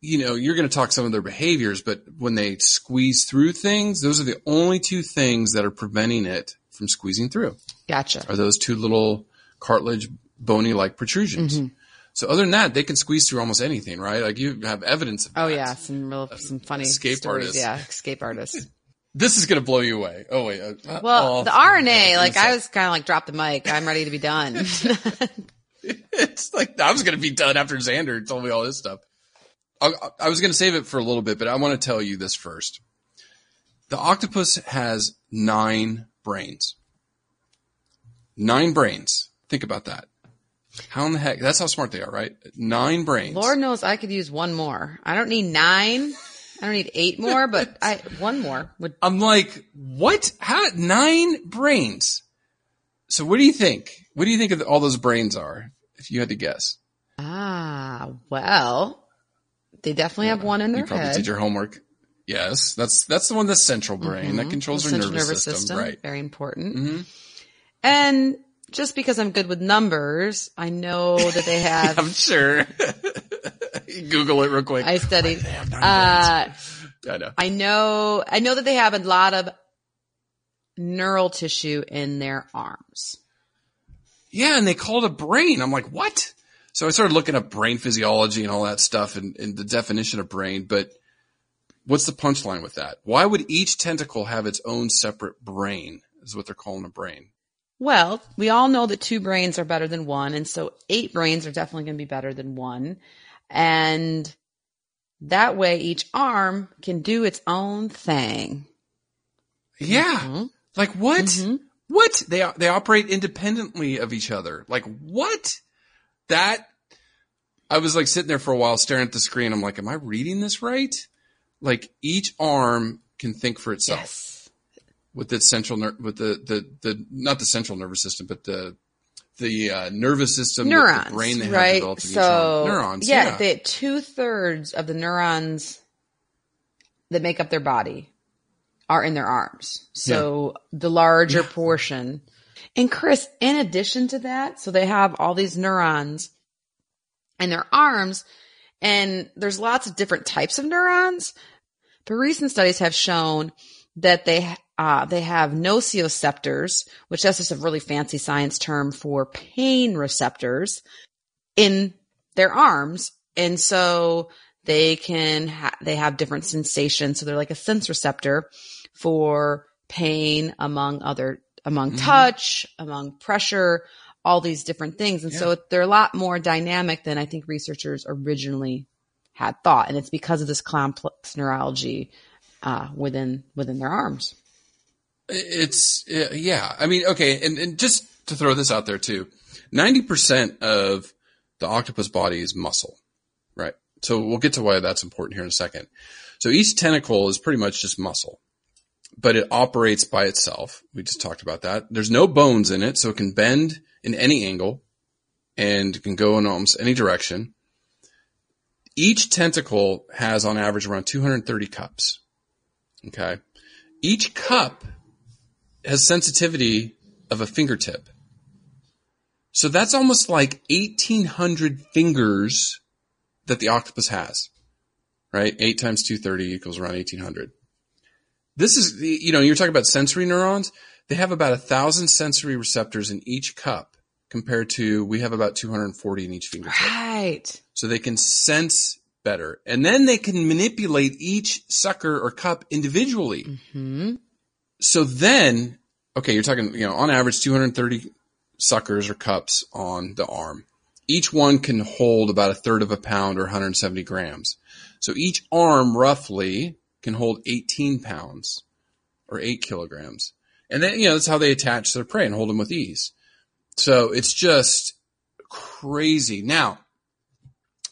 you know, you're going to talk some of their behaviors, but when they squeeze through things, those are the only two things that are preventing it from squeezing through Gotcha. are those two little cartilage bony like protrusions. Mm-hmm. So other than that, they can squeeze through almost anything, right? Like you have evidence of Oh that. yeah, some real, some funny escape stories. artists. Yeah, escape artists. This is going to blow you away. Oh wait. uh, Well, oh, the RNA, like I was kind of like, drop the mic. I'm ready to be done. It's like I was going to be done after Xander told me all this stuff. I, I was going to save it for a little bit, but I want to tell you this first. The octopus has nine brains. Nine brains. Think about that. How in the heck? That's how smart they are, right? Nine brains. Lord knows I could use one more. I don't need nine. I don't need eight more, but I one more would. I'm like, what? How? Nine brains. So what do you think? What do you think of all those brains are? If you had to guess, Ah, well, they definitely have one in their you probably head. did your homework. Yes, that's that's the one that's central brain that controls Mm-hmm. The our central nervous, system, right? Very important. Mhm. And just because I'm good with numbers, I know that they have. I'm sure. Google it real quick. I studied. Uh, I know. I know. I know that they have a lot of neural tissue in their arms. Yeah, and they call it a brain. I'm like, what? So I started looking up brain physiology and all that stuff and, and the definition of brain, but what's the punchline with that? Why would each tentacle have its own separate brain? Is what they're calling a brain. Well, we all know that two brains are better than one, and so eight brains are definitely going to be better than one. And that way each arm can do its own thing. Yeah. Mhm. Like what? Mhm. What? They they operate independently of each other. Like what? That I was like sitting there for a while staring at the screen. I'm like, am I reading this right? Like each arm can think for itself Yes. with its central ner- with the, the the not the central nervous system, but the the uh, nervous system, Neurons, the brain they right? developed in each arm. So Neurons, yeah, yeah. they two thirds of the neurons that make up their body are in their arms. So the larger portion. And Chris, in addition to that, so they have all these neurons in their arms, and there's lots of different types of neurons. But recent studies have shown that they uh, they have nociceptors, which that's just a really fancy science term for pain receptors in their arms, and so they can ha- they have different sensations. So they're like a sense receptor for pain, among other among touch, among pressure, all these different things, and so they're a lot more dynamic than I think researchers originally had thought, and it's because of this complex neurology uh, within within their arms. It's uh, yeah. I mean, okay, and, and just to throw this out there too, ninety percent of the octopus body is muscle, right? So we'll get to why that's important here in a second. So each tentacle is pretty much just muscle, but it operates by itself. We just talked about that. There's no bones in it, so it can bend in any angle and can go in almost any direction. Each tentacle has on average around 230 cups. Okay. Each cup has sensitivity of a fingertip. So that's almost like 1800 fingers that the octopus has, right? Eight times 230 equals around 1800. This is, you know, you're talking about sensory neurons. They have about a thousand sensory receptors in each cup compared to we have about 240 in each fingertip Right. so they can sense better. And then they can manipulate each sucker or cup individually. Hmm. So then, okay, you're talking, you know, on average 230 suckers or cups on the arm. Each one can hold about a third of a pound or 170 grams. So each arm roughly can hold 18 pounds or 8 kilograms. And then, you know, that's how they attach their prey and hold them with ease. So it's just crazy. Now,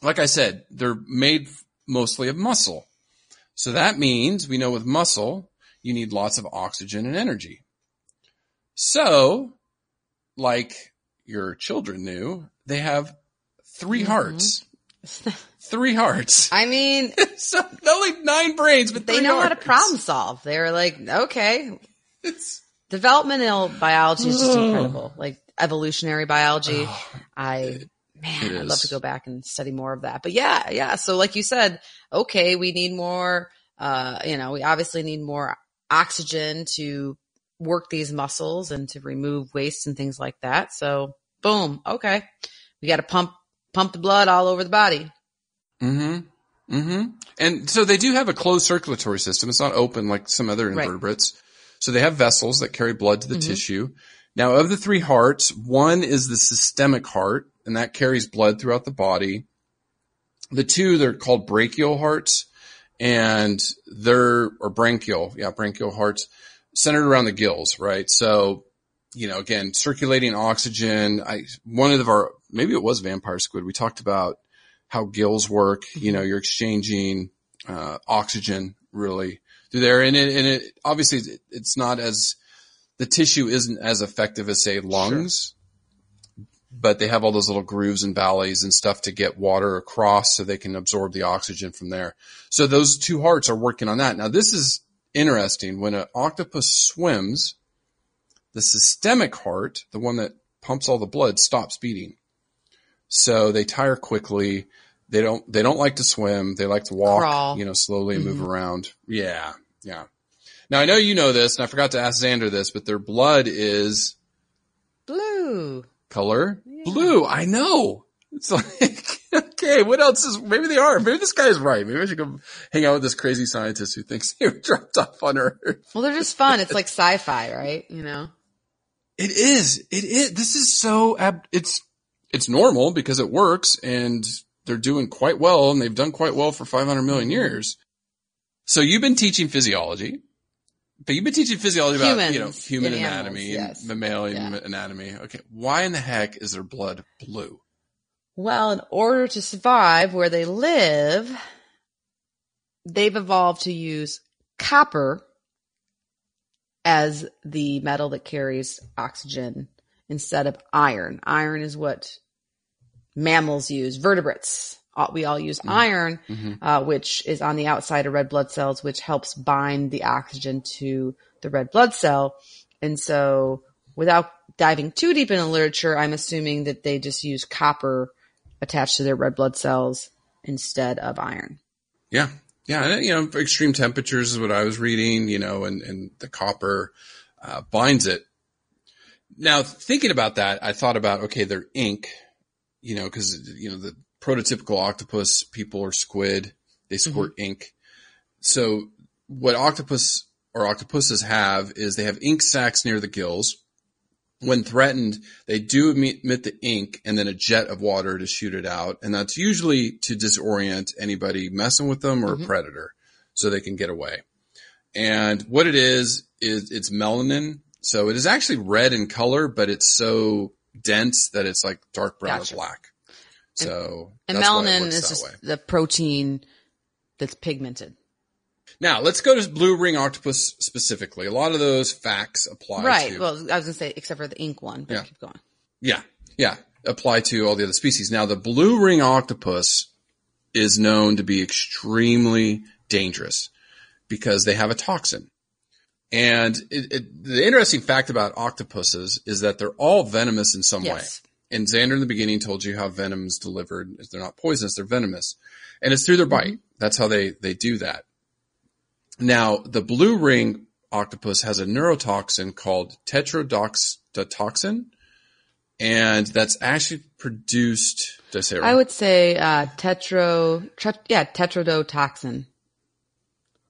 like I said, they're made mostly of muscle. So that means we know with muscle, you need lots of oxygen and energy. So, like your children knew, they have 3 mm-hmm. hearts. Three hearts. I mean, so only nine brains, but they know how to hearts. problem solve. They're like, okay, It's developmental biology is just incredible. Like evolutionary biology. I man, I'd love to go back and study more of that. But yeah, yeah. So like you said, okay, we need more uh, you know, we obviously need more oxygen to work these muscles and to remove waste and things like that. So boom, okay. We gotta pump pump the blood all over the body. Mm-hmm. Mm-hmm. And so they do have a closed circulatory system. It's not open like some other Right. invertebrates. So they have vessels that carry blood to the Mhm. tissue. Now, of the three hearts, one is the systemic heart, and that carries blood throughout the body. The two, they're called brachial hearts, and they're, or branchial, yeah, branchial hearts, centered around the gills, right? So, you know, again, circulating oxygen. I, one of our, maybe it was vampire squid. We talked about how gills work. You know, you're exchanging, uh, oxygen really through there. And it, and it, obviously it's not as, the tissue isn't as effective as say lungs, but they have all those little grooves and valleys and stuff to get water across so they can absorb the oxygen from there. So those two hearts are working on that. Now this is interesting. When an octopus swims, the systemic heart, the one that pumps all the blood, stops beating. So they tire quickly. They don't, they don't like to swim. They like to walk, Crawl. you know, slowly and move mm-hmm. around. Yeah. Yeah. Now I know you know this and I forgot to ask Xander this, but their blood is Blue. color blue. I know. It's like, okay, what else is, maybe they are. Maybe this guy is right. Maybe I should go hang out with this crazy scientist who thinks he dropped off on Earth. Well, they're just fun. It's like sci-fi, right? You know? It is. It is. This is so, ab- it's, it's normal because it works and they're doing quite well and they've done quite well for 500 million mm-hmm. years. So you've been teaching physiology, but you've been teaching physiology about, you know, human anatomy animals, and yes. mammalian Yeah. anatomy. Okay. Why in the heck is their blood blue? Well, in order to survive where they live, they've evolved to use copper as the metal that carries oxygen instead of iron. Iron is what mammals use, vertebrates. We all use iron, Mhm. uh, which is on the outside of red blood cells, which helps bind the oxygen to the red blood cell. And so without diving too deep into literature, I'm assuming that they just use copper attached to their red blood cells instead of iron. Yeah. Yeah. And, you know, extreme temperatures is what I was reading, you know, and, and the copper, uh, binds it. Now thinking about that, I thought about, okay, they're ink, you know, cause, you know, the prototypical octopus people are squid, they mm-hmm. squirt ink. So what octopus or octopuses have is they have ink sacs near the gills. When threatened, they do emit emit the ink and then a jet of water to shoot it out. And that's usually to disorient anybody messing with them or a mm-hmm. predator so they can get away. And what it is, is it's melanin. So it is actually red in color, but it's so dense that it's like dark brown Gotcha. or black. So And it melanin is just way. the protein that's pigmented. Now let's go to blue ring octopus specifically. A lot of those facts apply Right. to Well, I was going to say, except for the ink one, but Yeah. keep going. Yeah, yeah, apply to all the other species. Now, the blue ring octopus is known to be extremely dangerous because they have a toxin. And it, it, the interesting fact about octopuses is that they're all venomous in some Yes. way. And Xander in the beginning told you how venom is delivered. They're not poisonous, they're venomous. And it's through their bite. That's how they, they do that. Now, the blue ring octopus has a neurotoxin called tetrodotoxin, and that's actually produced. Did I say it I would say uh, tetro, tre- yeah, tetrodotoxin.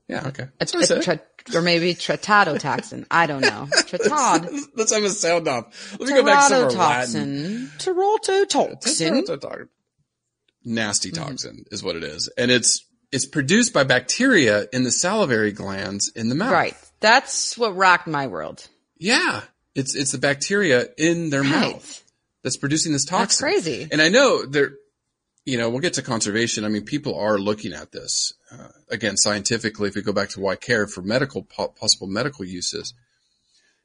yeah, okay. A- what I said. tre- or maybe tretadotoxin. I don't know. Tretod. Let's have a sound off. Let me go back to some of our Latin. Tetrodotoxin. Nasty mm-hmm. toxin is what it is, and it's it's produced by bacteria in the salivary glands in the mouth. Right. That's what rocked my world. Yeah, it's it's the bacteria in their mouth. That's producing this toxin. That's crazy. And I know there, you know, we'll get to conservation. I mean, people are looking at this uh, again scientifically. If we go back to why care for medical possible medical uses.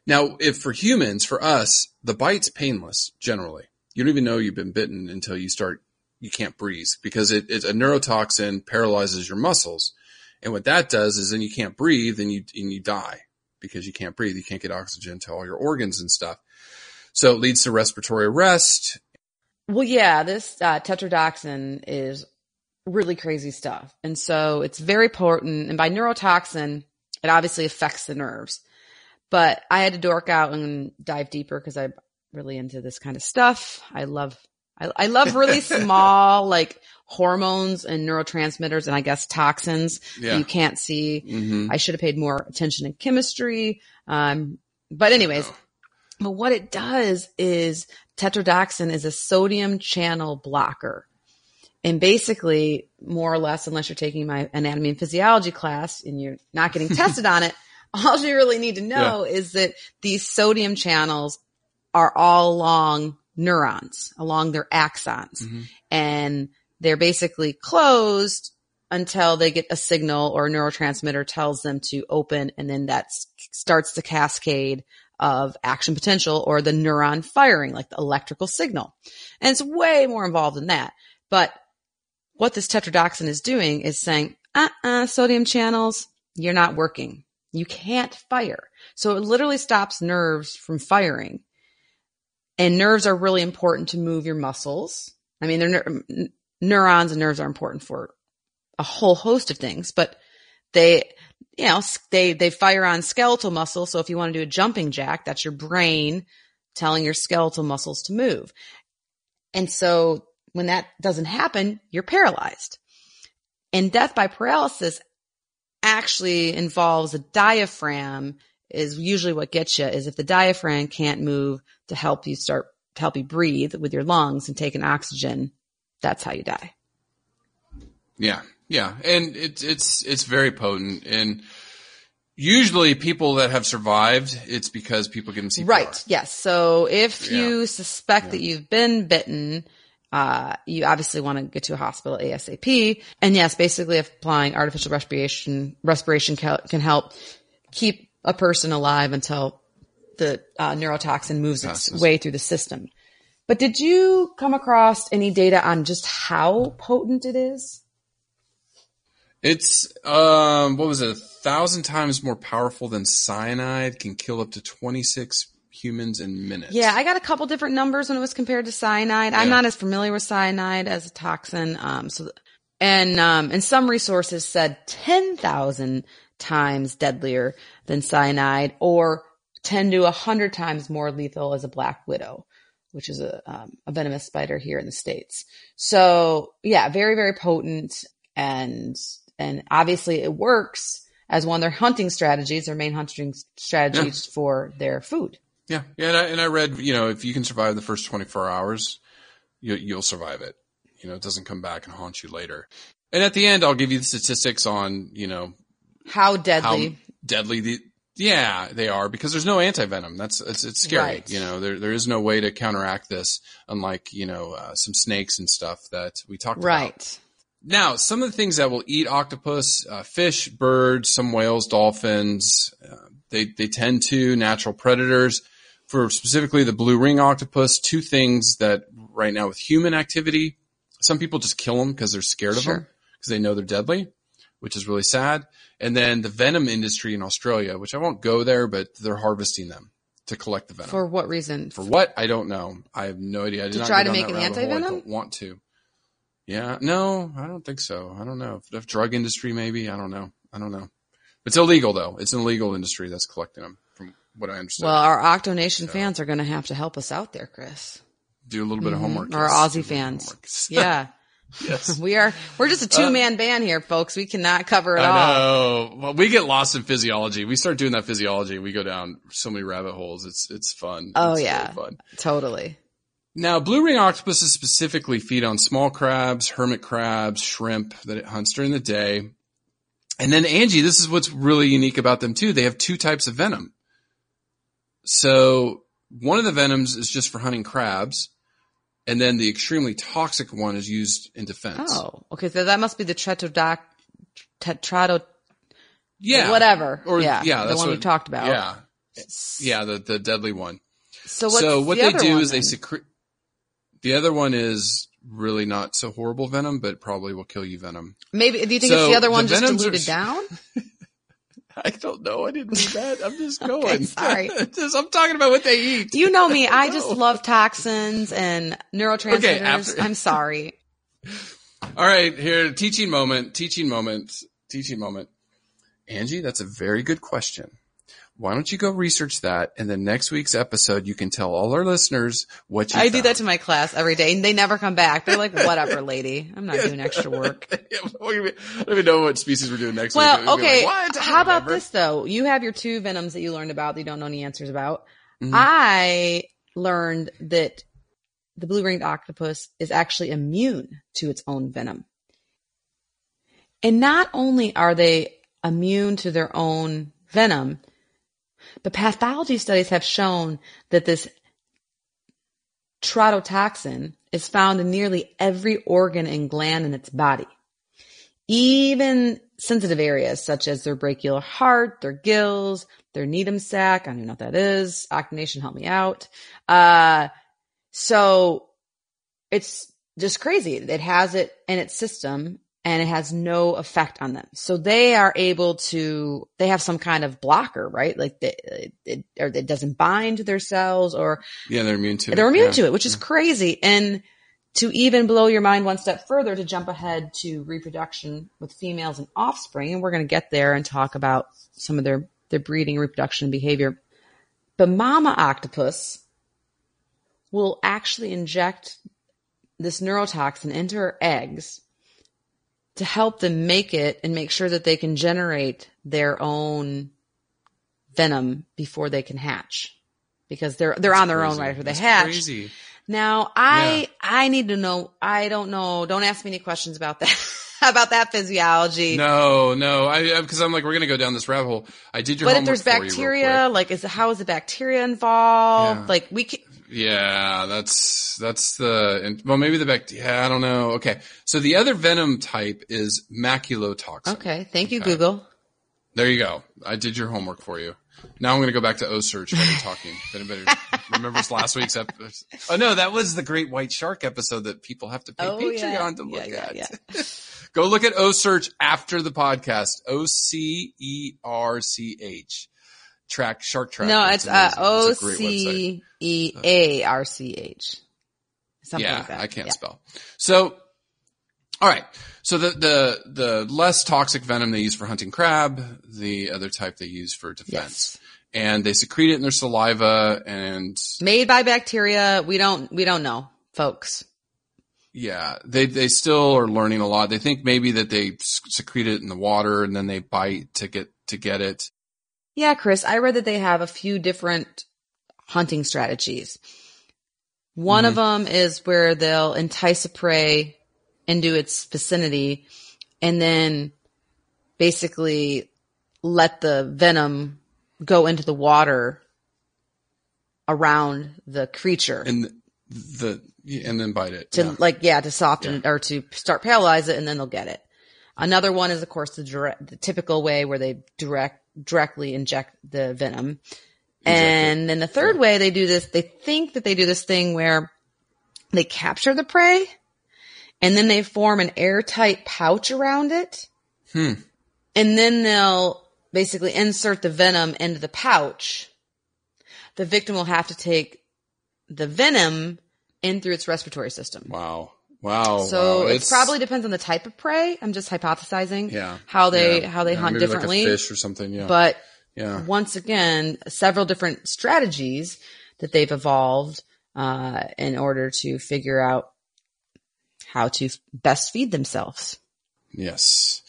Now, if for humans, for us, the bite's painless generally. You don't even know you've been bitten until you start. You can't breathe because it, it's a neurotoxin paralyzes your muscles, and what that does is then you can't breathe and you and you die. because you can't breathe. You can't get oxygen to all your organs and stuff. So it leads to respiratory arrest. Well, yeah, this uh, tetrodotoxin is really crazy stuff. And so it's very potent. And by neurotoxin, it obviously affects the nerves. But I had to dork out and dive deeper because I'm really into this kind of stuff. I love, I, I love really small, like hormones and neurotransmitters and I guess toxins Yeah. you can't see. hmm I should have paid more attention in chemistry. Um, but anyways, Oh. but what it does is tetrodotoxin is a sodium channel blocker. And basically, more or less, unless you're taking my anatomy and physiology class and you're not getting tested on it, all you really need to know is that these sodium channels are all along neurons, along their axons. Mhm. And they're basically closed until they get a signal or a neurotransmitter tells them to open. And then that starts the cascade of action potential or the neuron firing, like the electrical signal. And it's way more involved than that. But what this tetrodotoxin is doing is saying, uh-uh, sodium channels, you're not working. You can't fire. So it literally stops nerves from firing. And nerves are really important to move your muscles. I mean, neur- neurons and nerves are important for a whole host of things, but they, you know, they, they fire on skeletal muscle. So if you want to do a jumping jack, that's your brain telling your skeletal muscles to move. And so when that doesn't happen, you're paralyzed. And death by paralysis actually involves a diaphragm is usually what gets you is if the diaphragm can't move to help you start to help you breathe with your lungs and take in oxygen, that's how you die. Yeah, yeah, and it's it's it's very potent, and usually people that have survived, it's because people give them CPR. Right. Yes. So if Yeah. you suspect that you've been bitten, uh, you obviously want to get to a hospital ASAP. And yes, basically applying artificial respiration, respiration can help keep a person alive until the uh, neurotoxin moves its way through the system. But did you come across any data on just how potent it is? It's um, what was it? A thousand times more powerful than cyanide. Can kill up to twenty six humans in minutes. Yeah, I got a couple different numbers when it was compared to cyanide. I'm not as familiar with cyanide as a toxin. Um, so, and, um, and some resources said 10,000 times deadlier than cyanide or 10 to 100 times more lethal as a black widow, which is a, um, a venomous spider here in the States. So yeah, very, very potent and, and obviously it works as one of their hunting strategies, their main hunting strategies for their food. Yeah, yeah. And I, and I read, you know, if you can survive the first twenty four hours, you, you'll survive it. You know, it doesn't come back and haunt you later. And at the end, I'll give you the statistics on, you know, How how deadly. deadly the yeah they are because there's no antivenom that's it's, it's scary Right. you know there there is no way to counteract this unlike you know uh, some snakes and stuff that we talked about Right. now some of the things that will eat octopus uh, fish birds some whales dolphins uh, they they tend to natural predators for specifically the blue ring octopus two things that right now with human activity some people just kill them because they're scared of Sure. them because they know they're deadly which is really sad. And then the venom industry in Australia, which I won't go there, but they're harvesting them to collect the venom. For what reason? For what? I don't know. I have no idea. I did To not try to make an rabbit hole. I don't want to. Yeah. No, I don't think so. I don't know. If drug industry, maybe. I don't know. I don't know. It's illegal though. It's an illegal industry that's collecting them what I understand. Well, our Octonation fans are going to have to help us out there, Chris. Do a little bit of homework. Mm-hmm. Our yes. Aussie Do a little fans. Yeah. yes. We are, we're just a two man band here, folks. We cannot cover it all. I know. Well, we get lost in physiology. We start doing that physiology. We go down so many rabbit holes. It's it's fun. Oh, It's yeah. really fun. Totally. Now, blue ring octopuses specifically feed on small crabs, hermit crabs, shrimp that it hunts during the day. And then Angie, this is what's really unique about them too. They have two types of venom. So one of the venoms is just for hunting crabs. And then the extremely toxic one is used in defense. Oh, okay. So that must be the tetrodoc, tetrado, yeah. whatever. Or yeah. yeah, The one we talked about. Yeah. Yeah, the, the deadly one. So so what the they do is they secrete. The other one is really not so horrible venom, but probably will kill you venom. maybe, do you think So it's the other the one just venoms are- diluted down? I don't know. I didn't mean that. I'm just going. Okay, sorry. Just- I'm talking about what they eat. You know me. I just love toxins and neurotransmitters. after- I'm sorry. All right, here, teaching moment, teaching moment, teaching moment. Angie, that's a very good question. Why don't you go research that, and then next week's episode, you can tell all our listeners what you. I do that to my class every day and they never come back. They're like, whatever, lady. I'm not doing extra work. Yeah, I don't even know what species we're doing next week. Well, We'll okay. like, what? How about remember. this though? You have your two venoms that you learned about that you don't know any answers about. Mhm. I learned that the blue ringed octopus is actually immune to its own venom. And not only are they immune to their own venom, but pathology studies have shown that this tetrodotoxin is found in nearly every organ and gland in its body. Even sensitive areas such as their brachial heart, their gills, their needham sac. I don't even know what that is. Octonation, help me out. Uh, so it's just crazy. It has it in its system and it has no effect on them. So they are able to, they have some kind of blocker, right? Like they, it, it, or it doesn't bind to their cells or Yeah, they're immune to it. they're immune Yeah. to it, which is crazy. And to even blow your mind one step further, to jump ahead to reproduction with females and offspring, and we're going to get there and talk about some of their their breeding, reproduction, and behavior. But mama octopus will actually inject this neurotoxin into her eggs to help them make it and make sure that they can generate their own venom before they can hatch because they're they're on their own right after they That's hatch. Crazy. Now, I I need to know. I don't know. Don't ask me any questions about that about that physiology. No, no, I because I'm like we're gonna go down this rabbit hole. I did your but if there's for you real bacteria, like is how is the bacteria involved? Yeah. Like we can, Yeah, that's that's the well maybe the back. Yeah, I don't know. Okay, so the other venom type is maculotoxin. Okay, thank you, Okay. Google. There you go. I did your homework for you. Now I'm going to go back to OCEARCH while you're talking. If anybody remembers last week's episode. Oh no, that was the Great White Shark episode that people have to pay Oh, Patreon yeah. to look yeah, at. yeah. go look at OCEARCH after the podcast. O C E R C H. Track Shark Track. No, it's uh, O It's a great website. C E A R C H. Something yeah, like that. I can't Yeah. spell. So, all right. So the the the less toxic venom they use for hunting crab, the other type they use for defense, Yes. and they secrete it in their saliva, and Made by bacteria. We don't we don't know, folks. yeah, they they still are learning a lot. They think maybe that they secrete it in the water and then they bite to get to get it. Yeah, Chris, I read that they have a few different hunting strategies. One of mm-hmm. them is where they'll entice a prey into its vicinity and then basically let the venom go into the water around the creature And the and then bite it. to yeah. like yeah to soften or to start paralyze it and then they'll get it another one is of course the direct the typical way where they direct directly inject the venom. And then the third way they do this they think that they do this thing where they capture the prey and then they form an airtight pouch around it. Hmm. and then they'll basically insert the venom into the pouch. The victim will have to take the venom in through its respiratory system. Wow. Wow. so wow. it probably depends on the type of prey. I'm just hypothesizing yeah how they Yeah. how they Yeah, hunt differently. like fish or something. Yeah. But yeah. once again, several different strategies that they've evolved uh, in order to figure out how to best feed themselves. Yes.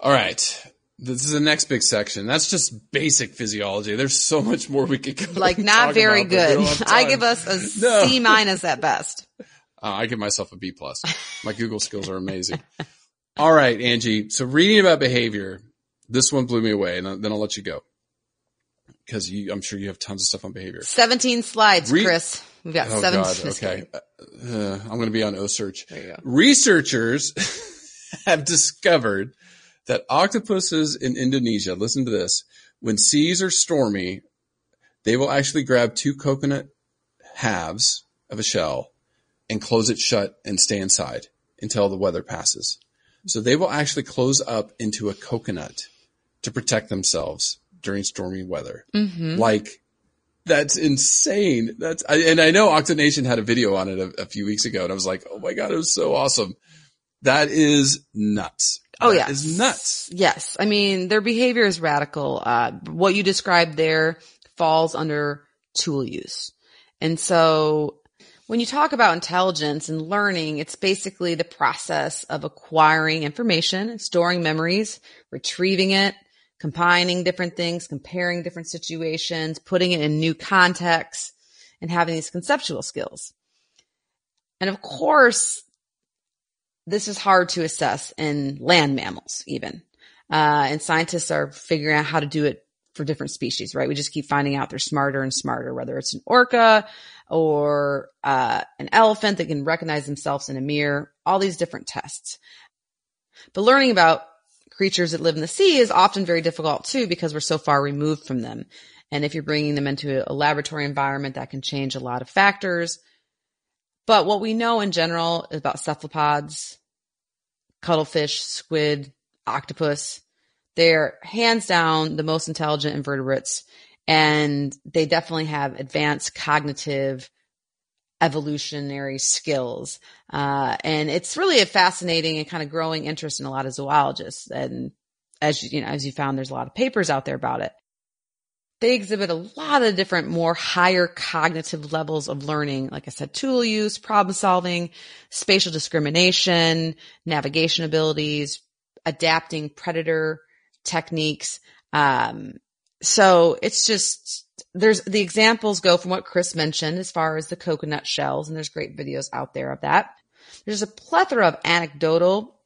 All right. This is the next big section. That's just basic physiology. There's so much more we could go Like not very about, good. I give us a C No. minus at best. Uh, I give myself a B plus. My Google skills are amazing. All right, Angie. So reading about behavior, this one blew me away, and then I'll let you go because I'm sure you have tons of stuff on behavior. 17 slides, Re- Chris. We've got Oh seven. God. Okay. Uh, I'm going to be on OCEARCH. There you go. Researchers have discovered that octopuses in Indonesia, listen to this, when seas are stormy, they will actually grab two coconut halves of a shell and close it shut and stay inside until the weather passes. So they will actually close up into a coconut to protect themselves during stormy weather. Like that's insane. That's I, and I know Octonation had a video on it a, a few weeks ago, and I was like, oh my god, it was so awesome. That is nuts. Oh, yeah. is nuts. Yes. I mean, their behavior is radical. Uh, what you described there falls under tool use. And so when you talk about intelligence and learning, it's basically the process of acquiring information, storing memories, retrieving it, combining different things, comparing different situations, putting it in new contexts, and having these conceptual skills. And of course, this is hard to assess in land mammals, even. Uh, and scientists are figuring out how to do it for different species, right? We just keep finding out they're smarter and smarter, whether it's an orca or uh, an elephant that can recognize themselves in a mirror, all these different tests. But learning about creatures that live in the sea is often very difficult too because we're so far removed from them. And if you're bringing them into a laboratory environment, that can change a lot of factors. But what we know in general about cephalopods, cuttlefish, squid, octopus, they're hands down the most intelligent invertebrates. And they definitely have advanced cognitive evolutionary skills. Uh, and it's really a fascinating and kind of growing interest in a lot of zoologists. And as you, you know, as you found, there's a lot of papers out there about it. They exhibit a lot of different, more higher cognitive levels of learning. Like I said, tool use, problem solving, spatial discrimination, navigation abilities, adapting predator techniques. Um, so it's just, there's the examples go from what Chris mentioned as far as the coconut shells, and there's great videos out there of that. There's a plethora of anecdotal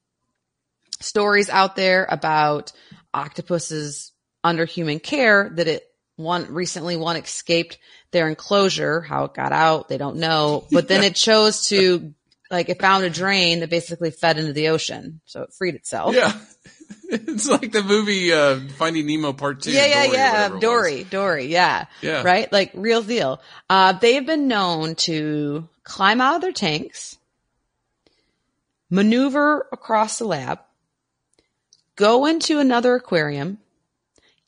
stories out there about octopuses under human care that it one recently one escaped their enclosure, how it got out, they don't know, but then it chose to like it found a drain that basically fed into the ocean. So it freed itself. Yeah. It's like the movie uh, Finding Nemo Part Two. Yeah, yeah, Dory yeah. whatever it was. Dory, Dory, yeah. Yeah. Right? Like real deal. Uh, they have been known to climb out of their tanks, maneuver across the lab, go into another aquarium,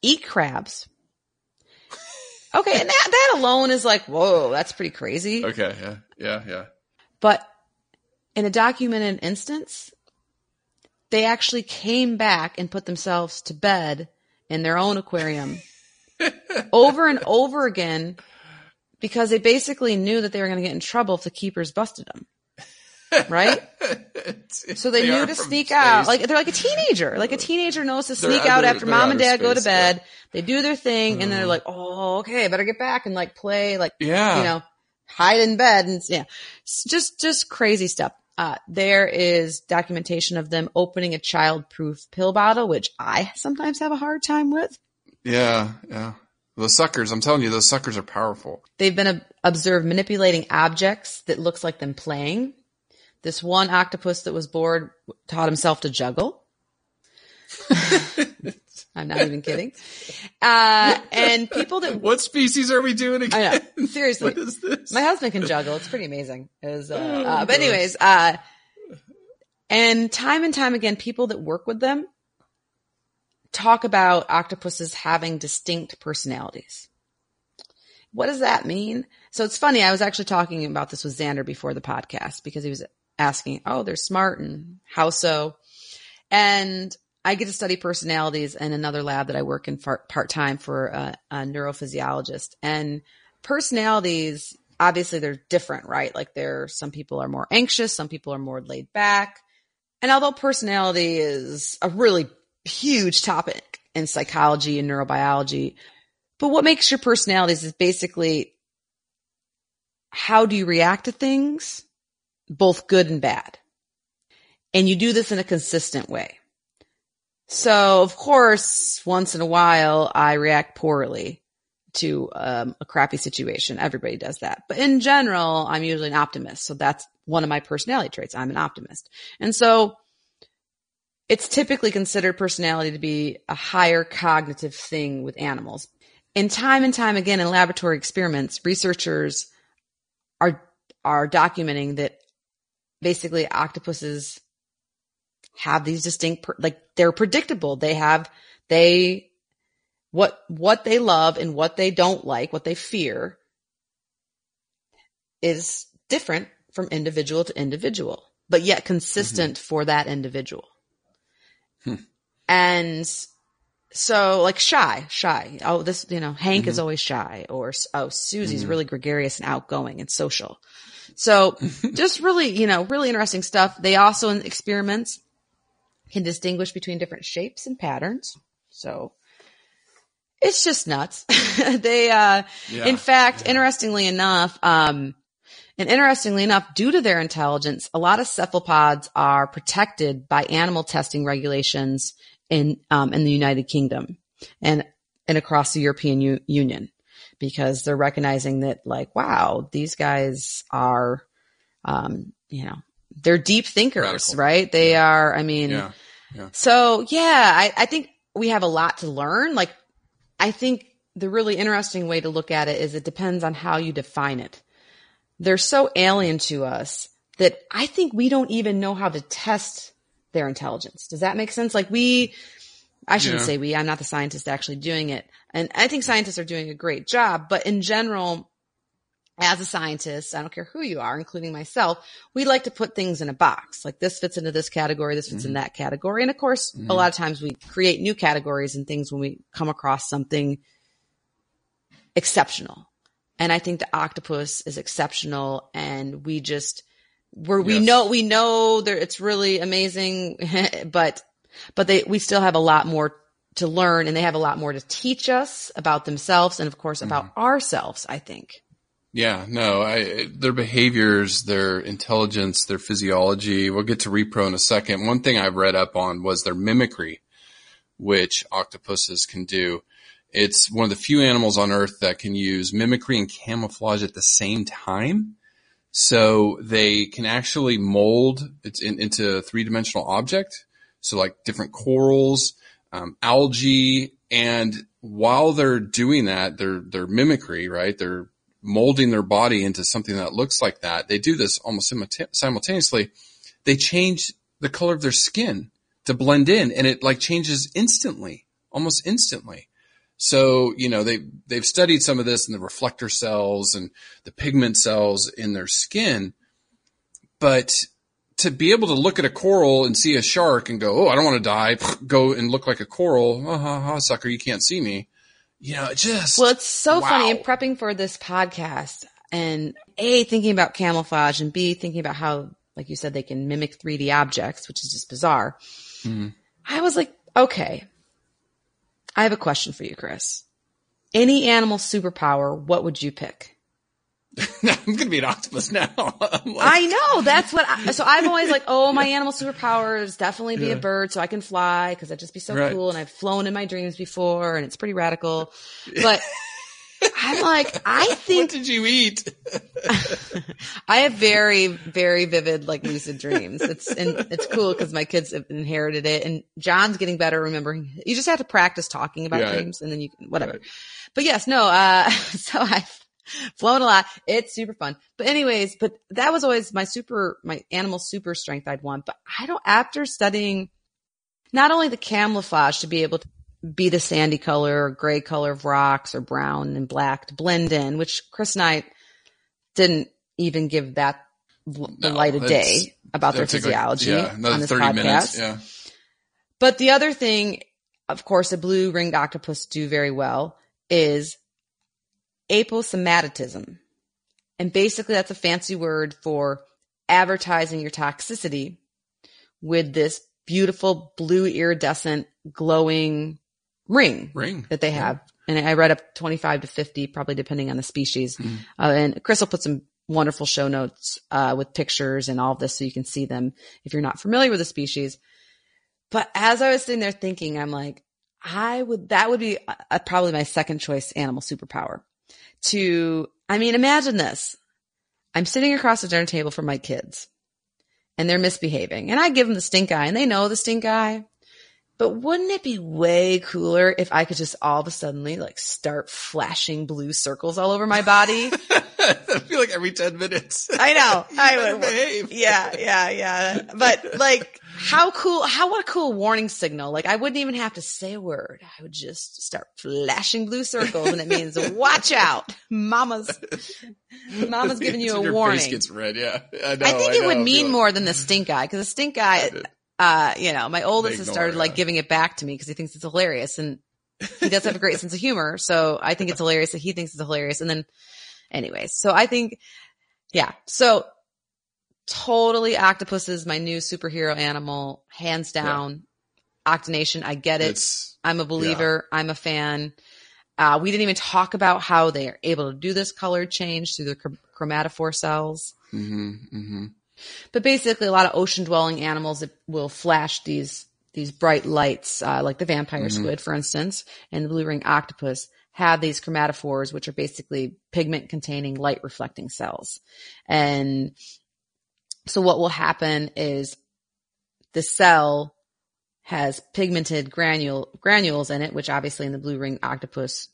eat crabs. Okay, and that, that alone is like, whoa, that's pretty crazy. Okay. Yeah. Yeah. Yeah. But in a documented instance, they actually came back and put themselves to bed in their own aquarium over and over again because they basically knew that they were going to get in trouble if the keepers busted them. Right? So they, knew to sneak out. Like they're like a teenager. Like a teenager knows to They're sneak out- out they're- after they're mom and dad go to space, yeah. bed. They do their thing and they're mm-hmm. like, "Oh, okay, I better get back and like play like Yeah. you know, hide in bed and yeah, S- just just crazy stuff. Uh, there is documentation of them opening a child-proof pill bottle, which I sometimes have a hard time with. Yeah. Yeah. Those suckers. I'm telling you, those suckers are powerful. They've been ob- observed manipulating objects that looks like them playing. This one octopus that was bored taught himself to juggle. I'm not even kidding. Uh, and people that What species are we doing again? know. Seriously. what is this? My husband can juggle. It's pretty amazing. It was, uh, Oh, uh, but anyways, uh, and time and time again, people that work with them talk about octopuses having distinct personalities. What does that mean? So it's funny. I was actually talking about this with Xander before the podcast because he was asking, Oh, they're smart and how so? And I get to study personalities in another lab that I work in part time for a, a neurophysiologist. And personalities, obviously, they're different, right? Like, there, some people are more anxious, some people are more laid back. And although personality is a really huge topic in psychology and neurobiology, but what makes your personalities is basically how do you react to things, both good and bad? And you do this in a consistent way. So, of course, once in a while, I react poorly to um, a crappy situation. Everybody does that. But in general, I'm usually an optimist. So that's one of my personality traits. I'm an optimist. And so it's typically considered personality to be a higher cognitive thing with animals. And time and time again in laboratory experiments, researchers are, are documenting that basically octopuses have these distinct, like they're predictable. They have They, what, what they love and what they don't like, what they fear is different from individual to individual, but yet consistent mm-hmm. for that individual. Hmm. And so like shy, shy. Oh, this, you know, Hank is mm-hmm. always shy or, oh, Susie's mm-hmm. really gregarious and outgoing and social. So just really, you know, really interesting stuff. They also in experiments can distinguish between different shapes and patterns. So it's just nuts. they, uh, Yeah. in fact, interestingly enough, um, and interestingly enough, due to their intelligence, a lot of cephalopods are protected by animal testing regulations in um, in the United Kingdom and and across the European U- Union because they're recognizing that, like, wow, these guys are, um, you know, they're deep thinkers, Radical. right? They are. I mean, Yeah. So yeah, I, I think we have a lot to learn. Like, I think the really interesting way to look at it is it depends on how you define it. They're so alien to us that I think we don't even know how to test their intelligence. Does that make sense? Like we, I shouldn't Yeah. say we, I'm not the scientist actually doing it. And I think scientists are doing a great job, but in general, as a scientist, I don't care who you are, including myself, we like to put things in a box. Like this fits into this category, this fits in mm-hmm. that category. And of course, a mm-hmm. lot of times we create new categories and things when we come across something exceptional. And I think the octopus is exceptional and we just, we're, we Yes. know, we know that it's really amazing, but, but they, we still have a lot more to learn and they have a lot more to teach us about themselves and of course about mm-hmm. ourselves, I think. Yeah, no, I, their behaviors, their intelligence, their physiology. We'll get to repro in a second. One thing I've read up on was their mimicry, which octopuses can do. It's one of the few animals on earth that can use mimicry and camouflage at the same time. So they can actually mold it in, into a three dimensional object. So like different corals, um, algae, and while they're doing that, their their mimicry, right? They're molding their body into something that looks like that. They do this almost simultaneously. They change the color of their skin to blend in, and it like changes instantly, almost instantly. So, you know, they, they've studied some of this in the reflector cells and the pigment cells in their skin. But to be able to look at a coral and see a shark and go, Oh, I don't want to die. Go and look like a coral. Oh, ha, ha, sucker. You can't see me. You know, it just, Well, it's so Wow. funny in prepping for this podcast and A, thinking about camouflage and B, thinking about how, like you said, they can mimic 3D objects, which is just bizarre. Mm-hmm. I was like, okay, I have a question for you, Chris. Any animal superpower, what would you pick? I'm going to be an octopus now. Like, I know that's what. I, so I'm always like, oh, my animal superpower is definitely be a bird, so I can fly because that'd just be so Right. cool. And I've flown in my dreams before, and it's pretty radical. But I'm like, I think. what did you eat? I have very, very vivid like lucid dreams. It's and it's cool because my kids have inherited it, and John's getting better remembering. You just have to practice talking about Yeah. dreams, and then you can whatever. Right. But yes, no. Uh, so I've flown a lot. It's super fun. But anyways, but that was always my super, my animal super strength I'd want. But I don't. After studying not only the camouflage to be able to be the sandy color or gray color of rocks or brown and black to blend in, which Chris and I didn't even give that the No, light of day about their like, physiology yeah, on this 30 podcast. minutes. Yeah. But the other thing, of course, a blue ringed octopus do very well is aposematism. And basically that's a fancy word for advertising your toxicity with this beautiful blue iridescent glowing ring Ring. that they have. And I read up 25 to 50, probably depending on the species. Mhm. Uh, and Chris will put some wonderful show notes, uh, with pictures and all of this so you can see them if you're not familiar with the species. But as I was sitting there thinking, I'm like, I would, that would be uh probably my second choice animal superpower to, I mean, imagine this. I'm sitting across the dinner table from my kids and they're misbehaving and I give them the stink eye and they know the stink eye But wouldn't it be way cooler if I could just all of a suddenly like start flashing blue circles all over my body? I feel like every 10 minutes. I know. I would behave. Yeah, yeah, yeah. But like, how cool, how, what a cool warning signal. Like, I wouldn't even have to say a word. I would just start flashing blue circles and it means watch out. Mama's, mama's giving you a your warning. Face gets red. Yeah. I, know, I think it know, would mean feel more than the stink eye because the stink eye, uh, you know, my oldest has started like yeah. giving it back to me because he thinks it's hilarious and he does have a great sense of humor. So I think it's hilarious that he thinks it's hilarious. And then anyways, so I think, yeah, so totally octopus is my new superhero animal, hands down. Octonation, I get it. It's, I'm a believer. I'm a fan. Uh, we didn't even talk about how they are able to do this color change through the chr- chromatophore cells. hmm hmm But basically, a lot of ocean dwelling animals that will flash these these bright lights, uh, like the vampire squid, for instance, and the blue ring octopus have these chromatophores, which are basically pigment containing light reflecting cells. And so what will happen is the cell has pigmented granule granules in it, which obviously in the blue ring octopus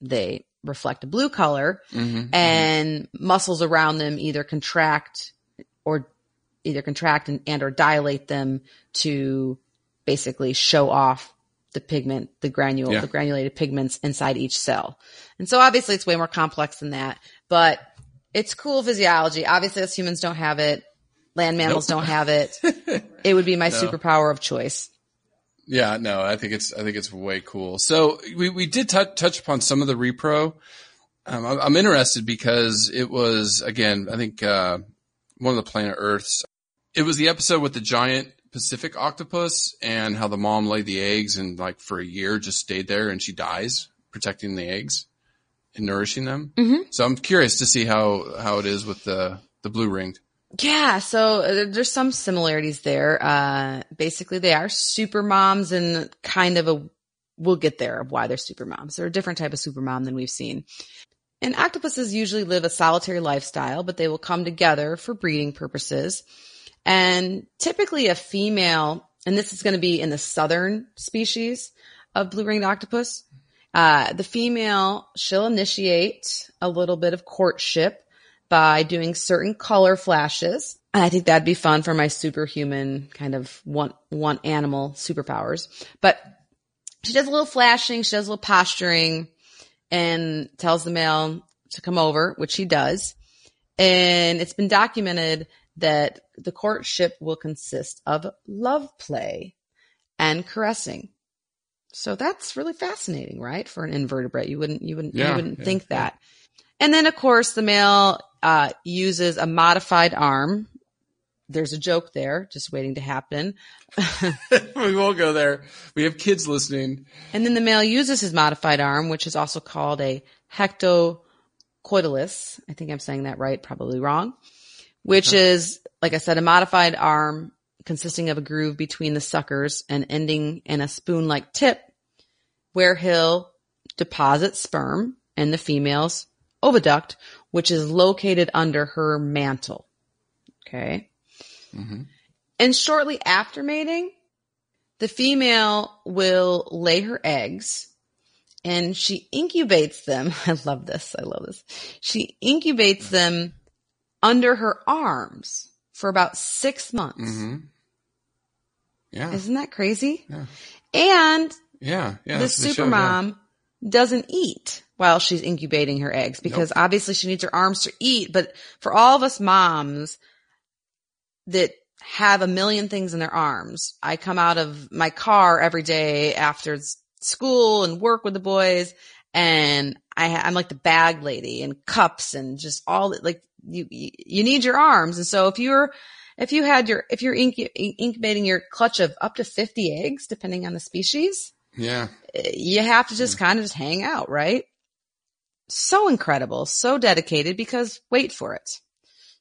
they reflect a blue color. Hmm and muscles around them either contract or either contract and, and or dilate them to basically show off the pigment, the granule, Yeah. the granulated pigments inside each cell. And so obviously it's way more complex than that, but it's cool physiology. Obviously us humans don't have it. Land mammals Nope. don't have it. It would be my superpower of choice. Yeah, no, I think it's I think it's way cool. So we we did tou- touch upon some of the repro. Um, I'm, I'm interested because it was again, I think uh, one of the Planet Earths. It was the episode with the giant Pacific octopus and how the mom laid the eggs and like for a year just stayed there and she dies protecting the eggs and nourishing them. Mm-hmm. So I'm curious to see how how it is with the the blue ringed. Yeah, so there's some similarities there. Uh, basically, they are super moms and kind of a, we'll get there of why they're super moms. They're a different type of super mom than we've seen. And octopuses usually live a solitary lifestyle, but they will come together for breeding purposes. And typically a female, and this is going to be in the southern species of blue ringed octopus, uh, the female, she'll initiate a little bit of courtship by doing certain color flashes. And I think that'd be fun for my superhuman kind of one, one animal superpowers. But she does a little flashing, she does a little posturing and tells the male to come over, which he does. And it's been documented that the courtship will consist of love play and caressing. So that's really fascinating, right? For an invertebrate. You wouldn't, you wouldn't, you wouldn't yeah, think that. And then of course the male, uh, uses a modified arm. There's a joke there, just waiting to happen. we won't go there. We have kids listening. And then the male uses his modified arm, which is also called a hectocotylus. I think I'm saying that right, probably wrong, which is, like I said, a modified arm consisting of a groove between the suckers and ending in a spoon-like tip where he'll deposit sperm in the female's oviduct, which is located under her mantle. Okay. Mm-hmm. And shortly after mating, the female will lay her eggs and she incubates them. I love this. I love this. She incubates them under her arms for about six months. hmm Yeah. Isn't that crazy? Yeah. And Yeah. Yeah. the that's what they super showed, yeah. mom doesn't eat while she's incubating her eggs because obviously she needs her arms to eat. But for all of us moms that have a million things in their arms, I come out of my car every day after school and work with the boys and I, I'm like the bag lady and cups and just all that, like you, you, you need your arms. And so if you're, if you had your, if you're incubating your clutch of up to 50 eggs, depending on the species, Yeah. you have to just kind of just hang out, right? So incredible, so dedicated because wait for it.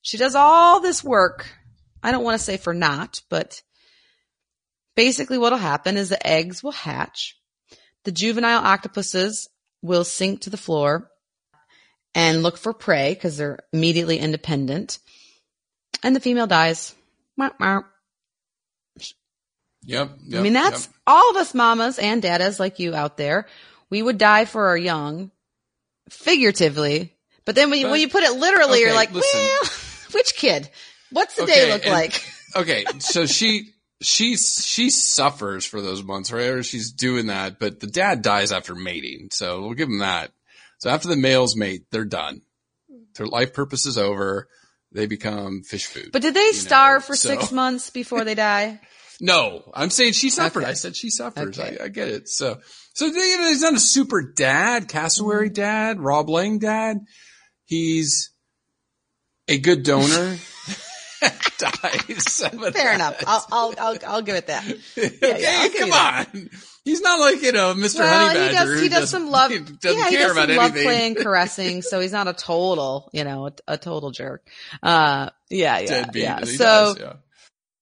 She does all this work. I don't want to say for naught, but basically what'll happen is the eggs will hatch. The juvenile octopuses will sink to the floor and look for prey because they're immediately independent. And the female dies. Yep. yep I mean, that's yep. all of us mamas and daddas like you out there. We would die for our young, figuratively. But then when you, But- when you put it literally, you're like, listen. well, which kid? What's the Okay, day look and- like? okay, so she she she suffers for those months, right? Or she's doing that, but the dad dies after mating, so we'll give him that. So after the males mate, they're done. Their life purpose is over. They become fish food. But did they starve know, for so- six months before they die? No, I'm saying she suffered. Okay. I said she suffers. Okay. I, I get it. So, so you know, he's not a super dad, cassowary Mm-hmm. dad, Rob Lang dad. He's a good donor. Dies. But Fair enough. I'll, I'll, I'll, I'll give it that. Yeah, yeah, Hey, come that. on. He's not like, you know, Mr. Well, Honey he does. He does some love. He doesn't yeah, he care does about some love playing, caressing. So he's not a total, you know, a, a total jerk. Uh, yeah, yeah, Deadbeat, yeah. So, does, yeah.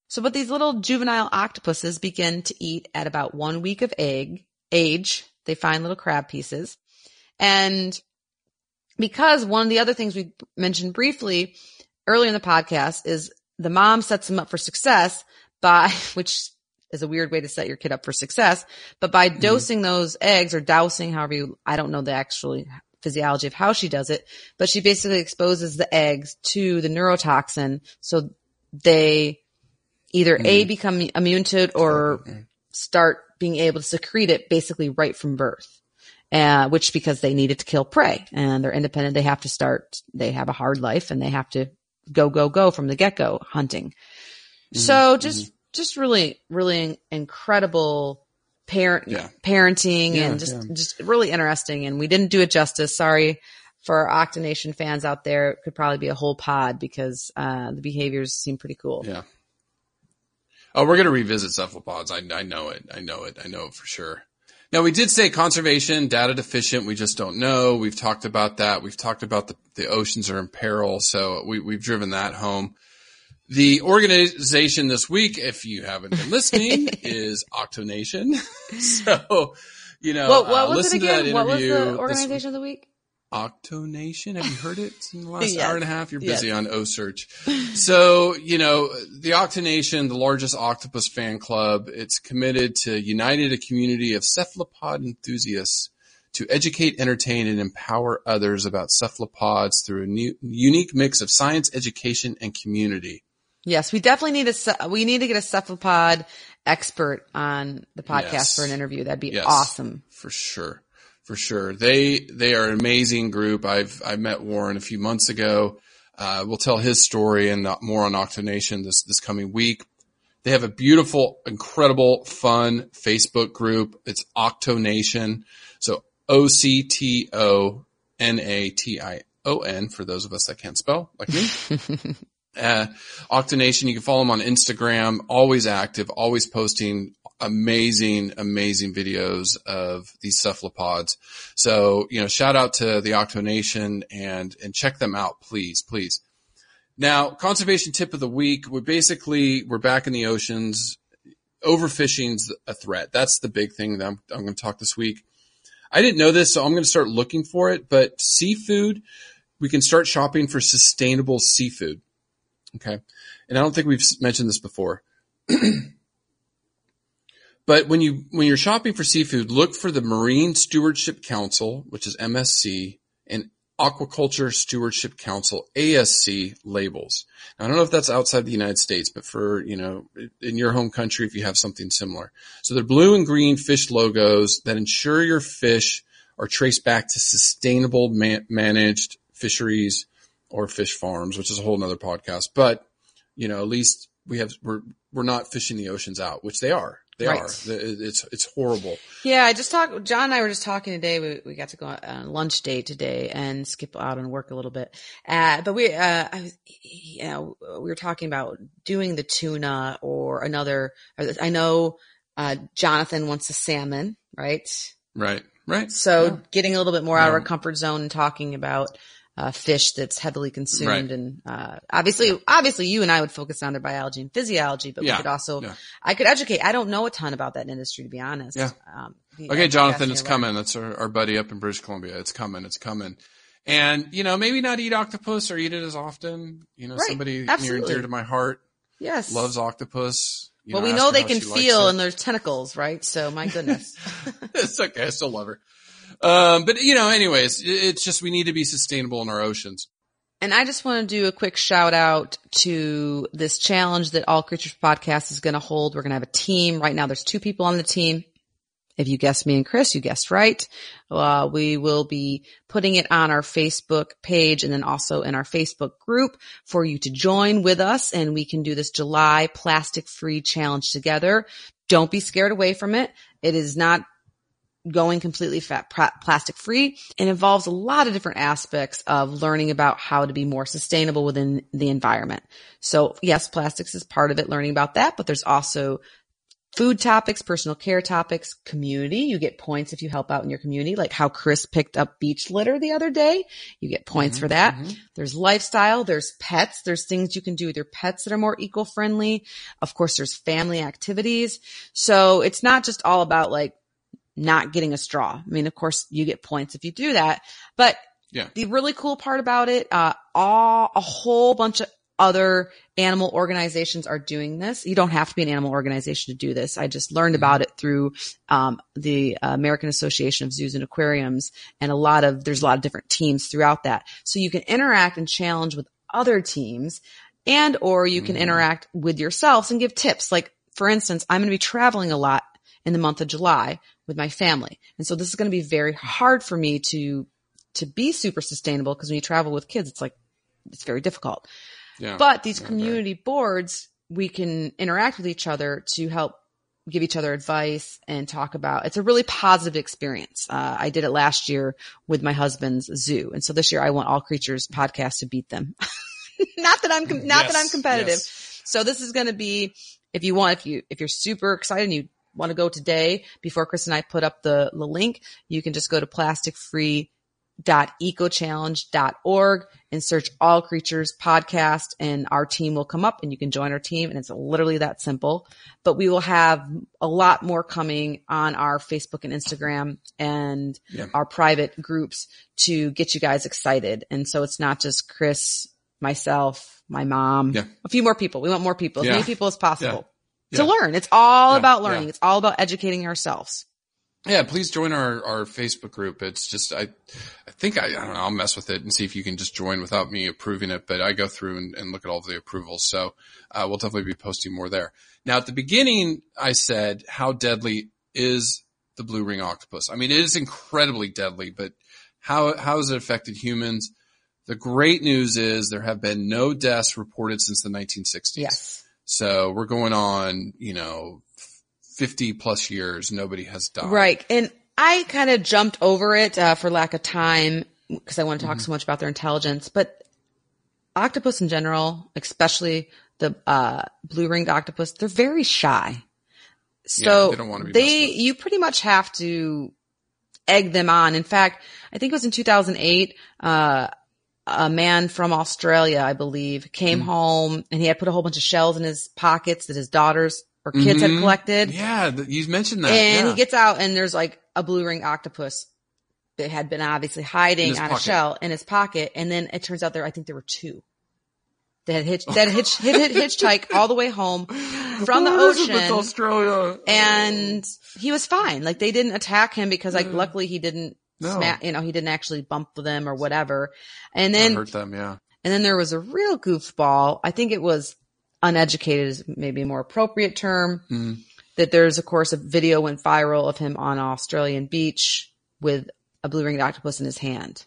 so, but these little juvenile octopuses begin to eat at about one week of egg age. They find little crab pieces, and because one of the other things we mentioned briefly earlier in the podcast is the mom sets them up for success by, which is a weird way to set your kid up for success, but by Mm-hmm. dosing those eggs or dousing, however you, I don't know the actual physiology of how she does it, but she basically exposes the eggs to the neurotoxin. So they either A, Mm-hmm. become immune to it or start being able to secrete it basically right from birth. Uh, which because they need it to kill prey and they're independent, they have to start, they have a hard life and they have to go, go, go from the get go hunting. Mm-hmm. So just, just really, really incredible parent, Yeah. parenting Yeah, and just, yeah. just really interesting. And we didn't do it justice. Sorry for our Octonation fans out there. It could probably be a whole pod because, uh, the behaviors seem pretty cool. Yeah. Oh, we're going to revisit cephalopods. I, I know it. I know it. I know it for sure. Now we did say conservation, data deficient. We just don't know. We've talked about that. We've talked about the, the oceans are in peril. So we, we've driven that home. The organization this week, if you haven't been listening, is Octonation. so, you know, What, what uh, was it to that again? What was the this- organization of the week? Octonation. Have you heard it in the last Yes. hour and a half? You're Yes. busy on OCEARCH. So, you know, the Octonation, the largest octopus fan club, it's committed to united a community of cephalopod enthusiasts to educate, entertain, and empower others about cephalopods through a new, unique mix of science, education, and community. Yes, we definitely need a we need to get a cephalopod expert on the podcast Yes. for an interview. That'd be Yes. awesome. For sure. For sure. They, they are an amazing group. I've, I met Warren a few months ago. Uh, we'll tell his story and more on Octonation this, this coming week. They have a beautiful, incredible, fun Facebook group. It's Octonation. So O-C-T-O-N-A-T-I-O-N for those of us that can't spell like me. uh, Octonation. You can follow them on Instagram. Always active, always posting amazing, amazing videos of these cephalopods. So, you know, shout out to the Octonation and, and check them out, please, please. Now, conservation tip of the week. We're basically, we're back in the oceans. Overfishing's a threat. That's the big thing that I'm, I'm going to talk this week. I didn't know this, so I'm going to start looking for it, but seafood, we can start shopping for sustainable seafood. Okay. And I don't think we've mentioned this before. but when you, when you're shopping for seafood, look for the Marine Stewardship Council, which is MSC, and Aquaculture Stewardship Council, ASC labels. Now, I don't know if that's outside the United States, but for, you know, in your home country, if you have something similar. So they're blue and green fish logos that ensure your fish are traced back to sustainable man- managed fisheries or fish farms, which is a whole nother podcast. But, you know, at least we have, we're, we're not fishing the oceans out, which they are. They Right. are. It's, it's horrible. Yeah, I just talked. John and I were just talking today. We, we got to go on lunch date today and skip out and work a little bit. Uh, but we, uh, I was, you know, we were talking about doing the tuna or another. I know uh, Jonathan wants a salmon, right? Right. Right. So Yeah. getting a little bit more out of our comfort zone and talking about uh, fish that's heavily consumed Right. and uh, obviously, obviously, you and I would focus on their biology and physiology, but Yeah. we could also, Yeah. I could educate. I don't know a ton about that industry to be honest. Yeah. Um, Okay, Jonathan, it's coming. That's our, our buddy up in British Columbia. It's coming. It's coming. And, you know, maybe not eat octopus or eat it as often. You know, Right. somebody near and dear to my heart Yes. loves octopus. You well, we know they can feel and there's tentacles, right? So my goodness. it's okay. I still love her. Um, but you know, anyways, it's just we need to be sustainable in our oceans. And I just want to do a quick shout out to this challenge that All Creatures Podcast is going to hold. We're going to have a team. Right now, there's two people on the team. If you guessed me and Chris, you guessed right. Uh, we will be putting it on our Facebook page and then also in our Facebook group for you to join with us. And we can do this July plastic free challenge together. Don't be scared away from it. It is not going completely fat, plastic free. It involves a lot of different aspects of learning about how to be more sustainable within the environment. So yes, plastics is part of it, learning about that, but there's also food topics, personal care topics, community. You get points if you help out in your community, like how Chris picked up beach litter the other day. You get points mm-hmm, for that. Mm-hmm. There's lifestyle, there's pets, there's things you can do with your pets that are more eco-friendly. Of course, there's family activities. So it's not just all about like not getting a straw. I mean, of course, you get points if you do that, but Yeah. the really cool part about it, uh, all, a whole bunch of other animal organizations are doing this. You don't have to be an animal organization to do this. I just learned about it through um, the American Association of Zoos and Aquariums, and a lot of there's a lot of different teams throughout that. So you can interact and challenge with other teams, and or you can interact with yourselves and give tips. Like for instance, I'm going to be traveling a lot in the month of July with my family, and so this is going to be very hard for me to to be super sustainable because when you travel with kids, it's like it's very difficult. Yeah. But these Yeah, community boards, we can interact with each other to help give each other advice and talk about. It's a really positive experience. Uh, I did it last year with my husband's zoo, and so this year I want All Creatures podcast to beat them. not that I'm com- not that I'm competitive. yes. So this is going to be if you want if you if you're super excited and you want to go today before Chris and I put up the, the link, you can just go to plasticfree.ecochallenge.org and search all creatures podcast and our team will come up and you can join our team and it's literally that simple. But we will have a lot more coming on our Facebook and Instagram and Yeah. our private groups to get you guys excited. And so it's not just Chris, myself, my mom, Yeah. a few more people. We want more people, as Yeah. many people as possible Yeah. to learn. It's all Yeah. about learning. Yeah. It's all about educating ourselves. Yeah, please join our, our Facebook group. It's just, I, I think I, I don't know, I'll mess with it and see if you can just join without me approving it, but I go through and, and look at all the approvals. So, uh, we'll definitely be posting more there. Now at the beginning, I said, how deadly is the blue ring octopus? I mean, it is incredibly deadly, but how, how has it affected humans? The great news is there have been no deaths reported since the 1960s. Yes. So we're going on, you know, 50 plus years. Nobody has died. Right. And I kind of jumped over it uh, for lack of time because I want to talk Mm-hmm. so much about their intelligence. But octopus in general, especially the uh, blue ringed octopus, they're very shy. So they don't wanna be they, you pretty much have to egg them on. In fact, I think it was in 2008, uh, a man from Australia, I believe, Mm. came home and he had put a whole bunch of shells in his pockets that his daughters or kids had Mhm. collected. Yeah, you mentioned that. And yeah. he gets out and there's like a blue ring octopus that had been obviously hiding on a shell in his pocket. And then it turns out there, I think there were two that had hitched, that had hitch, hit, hit, hitchhike all the way home from the ocean. Australia. And he was fine. Like they didn't attack him because like luckily he didn't No. smack, you know, he didn't actually bump them or whatever. And That then hurt them. Yeah. and then there was a real goofball. I think it was uneducated is maybe a more appropriate term. Mhm. That there's of course a video went viral of him on an Australian beach with a blue ringed octopus in his hand.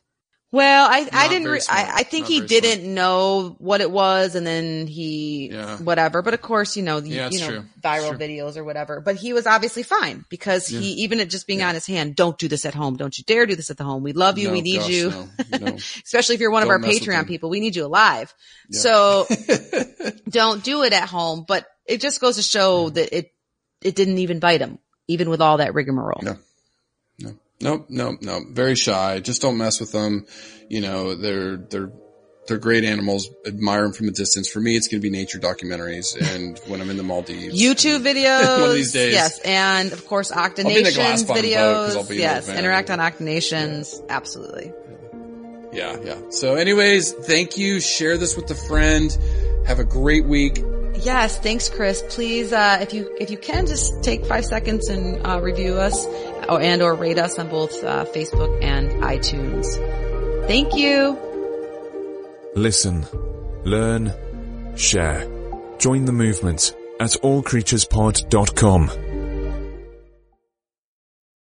Well, I, I didn't, re- I. I think Not he didn't know what it was and then he, Yeah. whatever. But of course, you know, the, Yeah, you know, true. viral videos or whatever, but he was obviously fine because he, even it just being on his hand, don't do this at home. Don't you dare do this at the home. We love you. No, we need gosh, you. no, no. Especially if you're one of Don't our Patreon people. We need you alive. Yeah. So don't do it at home, but it just goes to show that it, it didn't even bite him, even with all that rigmarole. No. No. Nope. No. No. Very shy. Just don't mess with them. You know, they're they're they're great animals. Admire them from a distance. For me, it's going to be nature documentaries, and when I'm in the Maldives, YouTube videos. One of these days. Yes. And of course, be in the glass Octonation's bottom I'll videos. be Yes. Interact on Octonation's. Absolutely. Yeah, yeah. So, anyways, thank you. Share this with a friend. Have a great week. Yes, thanks, Chris. Please, uh, if you if you can, just take five seconds and uh, review us, or and or rate us on both uh, Facebook and iTunes. Thank you. Listen, learn, share. Join the movement at allcreaturespod.com.